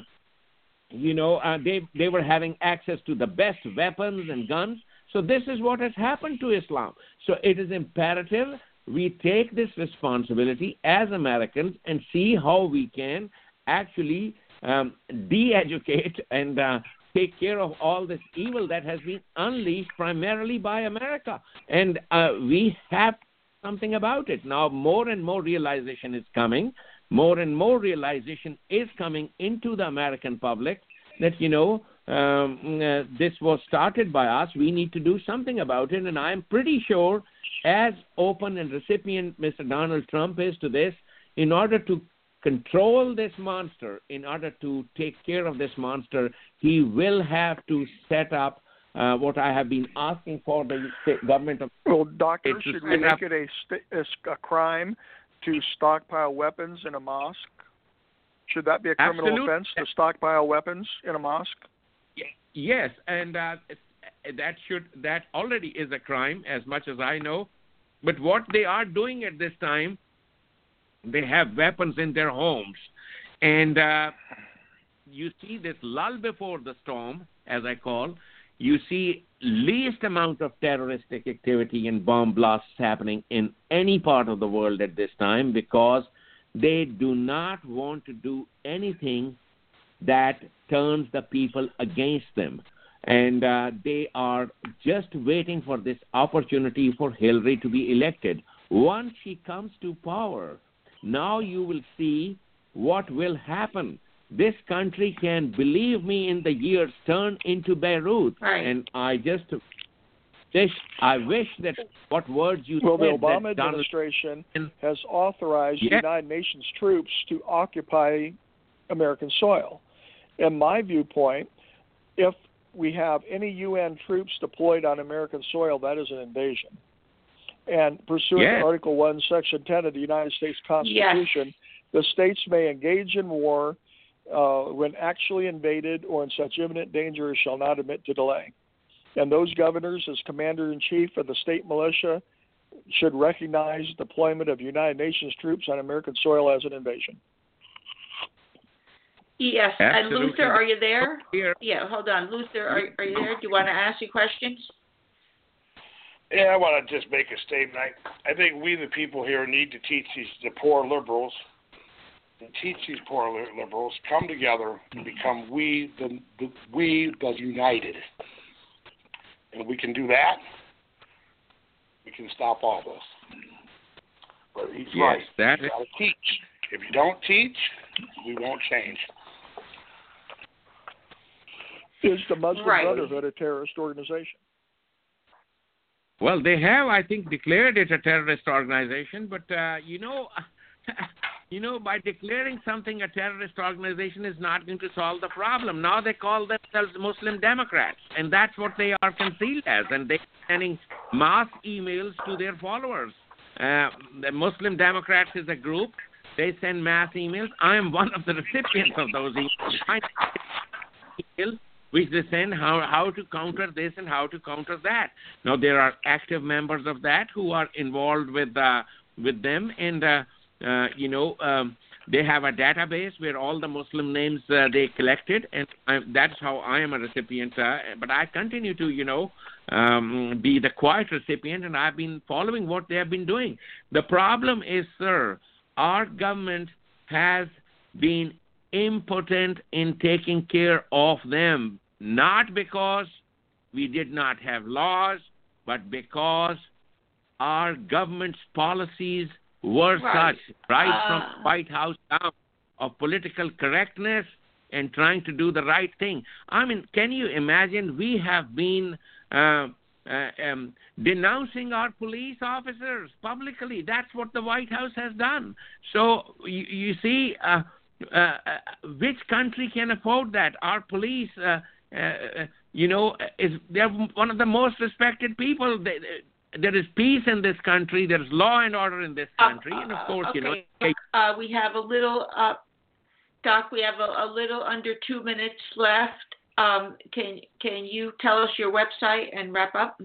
you know, uh, they they were having access to the best weapons and guns. So this is what has happened to Islam. So it is imperative we take this responsibility as Americans and see how we can actually um, de-educate and uh, take care of all this evil that has been unleashed primarily by America. And uh, we have something about it. Now, more and more realization is coming. More and more realization is coming into the American public that, you know, um, uh, this was started by us. We need to do something about it. And I'm pretty sure, as open and recipient Mr. Donald Trump is to this, in order to control this monster, in order to take care of this monster, he will have to set up uh, what I have been asking for the government of. Well, doctor, should we make it a, st- a crime to stockpile weapons in a mosque? Should that be a criminal Absolutely. offense to stockpile weapons in a mosque? Yes, and uh, that should that already is a crime, as much as I know. But what they are doing at this time they have weapons in their homes. And uh, you see this lull before the storm, as I call. You see least amount of terroristic activity and bomb blasts happening in any part of the world at this time because they do not want to do anything that turns the people against them. And uh, they are just waiting for this opportunity for Hillary to be elected. Once she comes to power, now you will see what will happen. This country can, believe me, in the years turn into Beirut. Right. And I just wish, I wish that what words you well, said. the Obama that Donald administration has authorized yeah. United Nations troops to occupy American soil. In my viewpoint, if we have any UN troops deployed on American soil, that is an invasion. And pursuant yes. to Article 1, Section 10 of the United States Constitution, yes. the states may engage in war uh, when actually invaded or in such imminent danger as shall not admit to delay. And those governors, as commander in chief of the state militia, should recognize deployment of United Nations troops on American soil as an invasion. Yes, Absolutely. and Luther, are you there? Here. Yeah, hold on, Luther, are, are you there? Do you want to ask your questions? Yeah, I want to just make a statement. I, I think we, the people here, need to teach these the poor liberals and teach these poor liberals come together and become we the, the we the united, and we can do that. We can stop all this. But he's yes, right. That you got to teach. If you don't teach, we won't change. Is the Muslim Right. Brotherhood a terrorist organization? Well, they have, I think, declared it a terrorist organization, but uh, you know, you know, by declaring something a terrorist organization is not going to solve the problem. Now they call themselves Muslim Democrats, and that's what they are concealed as, and they're sending mass emails to their followers. Uh, the Muslim Democrats is a group. They send mass emails. I am one of the recipients of those emails which they send how how to counter this and how to counter that. Now there are active members of that who are involved with uh, with them, and uh, uh, you know um, they have a database where all the Muslim names uh, they collected, and I, that's how I am a recipient. Uh, but I continue to you know um, be the quiet recipient, and I've been following what they have been doing. The problem is, sir, our government has been impotent in taking care of them not because we did not have laws, but because our government's policies were right. such, right uh, from White House down, of political correctness and trying to do the right thing. I mean, can you imagine? We have been uh, uh, um, denouncing our police officers publicly. That's what the White House has done. So you, you see, uh, uh, uh which country can afford that? Our police uh, uh, uh, you know, is they're one of the most respected people. They, there is peace in this country. There is law and order in this country, uh, and of course, okay. you know. Uh, we have a little, uh, Doc. We have a, a, little under two minutes left. Um, can can you tell us your website and wrap up?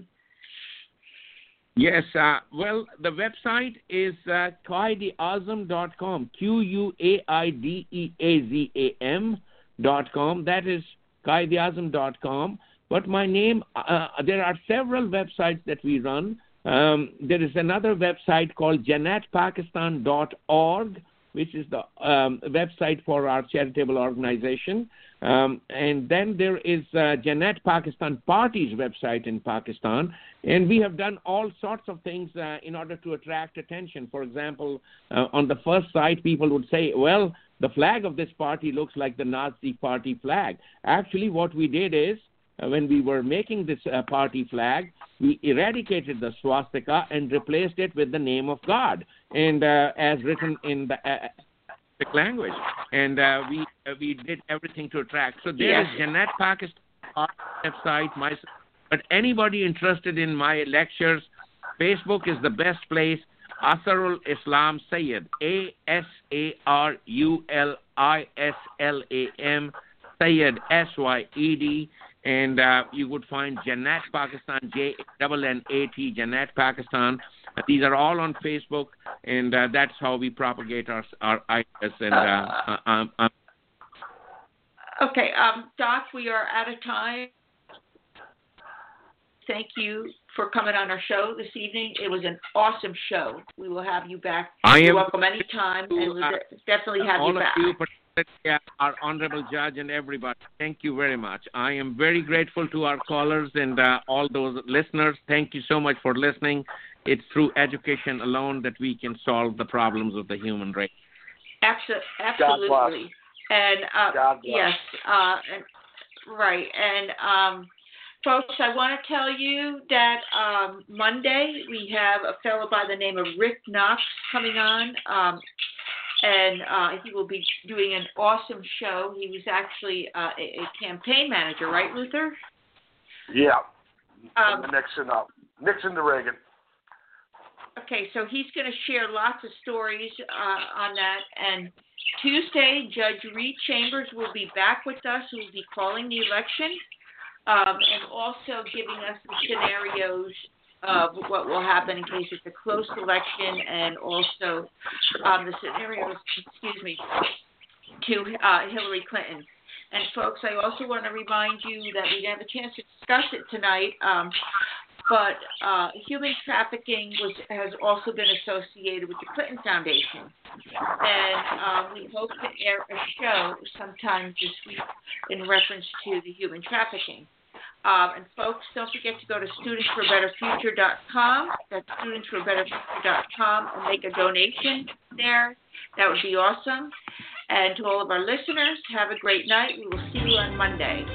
Yes. Uh, well, the website is uh, quaideazam.com. Q U A I D E A Z A M dot com. That is quaideazam.com. But my name, uh, there are several websites that we run. Um, there is another website called jannatpakistan.org, which is the um, website for our charitable organization. Um, and then there is uh, Jannat Pakistan Party's website in Pakistan. And we have done all sorts of things uh, in order to attract attention. For example, uh, on the first site, people would say, well, the flag of this party looks like the Nazi party flag. Actually, what we did is, uh, when we were making this uh, party flag, we eradicated the swastika and replaced it with the name of God, and uh, as written in the uh, language. And uh, we uh, we did everything to attract. So there yes. is Jannat Pakistan website. My, but anybody interested in my lectures, Facebook is the best place. Asarul Islam Syed, A S A R U L I S L A M, Syed, S Y E D. And uh, you would find Jannat Pakistan, J double N A T, Jannat Pakistan. Uh, these are all on Facebook, and uh, that's how we propagate our our ideas. And uh, uh um, um, okay, um, Doc, we are out of time. Thank you for coming on our show this evening. It was an awesome show. We will have you back. I You're am welcome anytime, and we'll uh, definitely have all you back. Of you our honorable judge and everybody. Thank you very much. I am very grateful to our callers and uh, all those listeners. Thank you so much for listening. It's through education alone that we can solve the problems of the human race. Absolutely. And uh, yes, uh, and, right. And um, folks, I want to tell you that um, Monday we have a fellow by the name of Rick Knox coming on. Um, and uh, he will be doing an awesome show. He was actually uh, a, a, campaign manager, right, Luther? Yeah. Um, Nixon up, Nixon to Reagan. Okay, so he's going to share lots of stories uh, on that. And Tuesday, Judge Reed Chambers will be back with us. Who will be calling the election um, and also giving us the scenarios of what will happen in case it's a close election, and also um, the scenarios. Excuse me, to uh, Hillary Clinton. And folks, I also want to remind you that we didn't have a chance to discuss it tonight. Um, but uh, human trafficking was has also been associated with the Clinton Foundation, and uh, we hope to air a show sometime this week in reference to the human trafficking. Um, and folks, don't forget to go to studentsforabetterfuture.com. That's studentsforabetterfuture.com and make a donation there. That would be awesome. And to all of our listeners, have a great night. We will see you on Monday.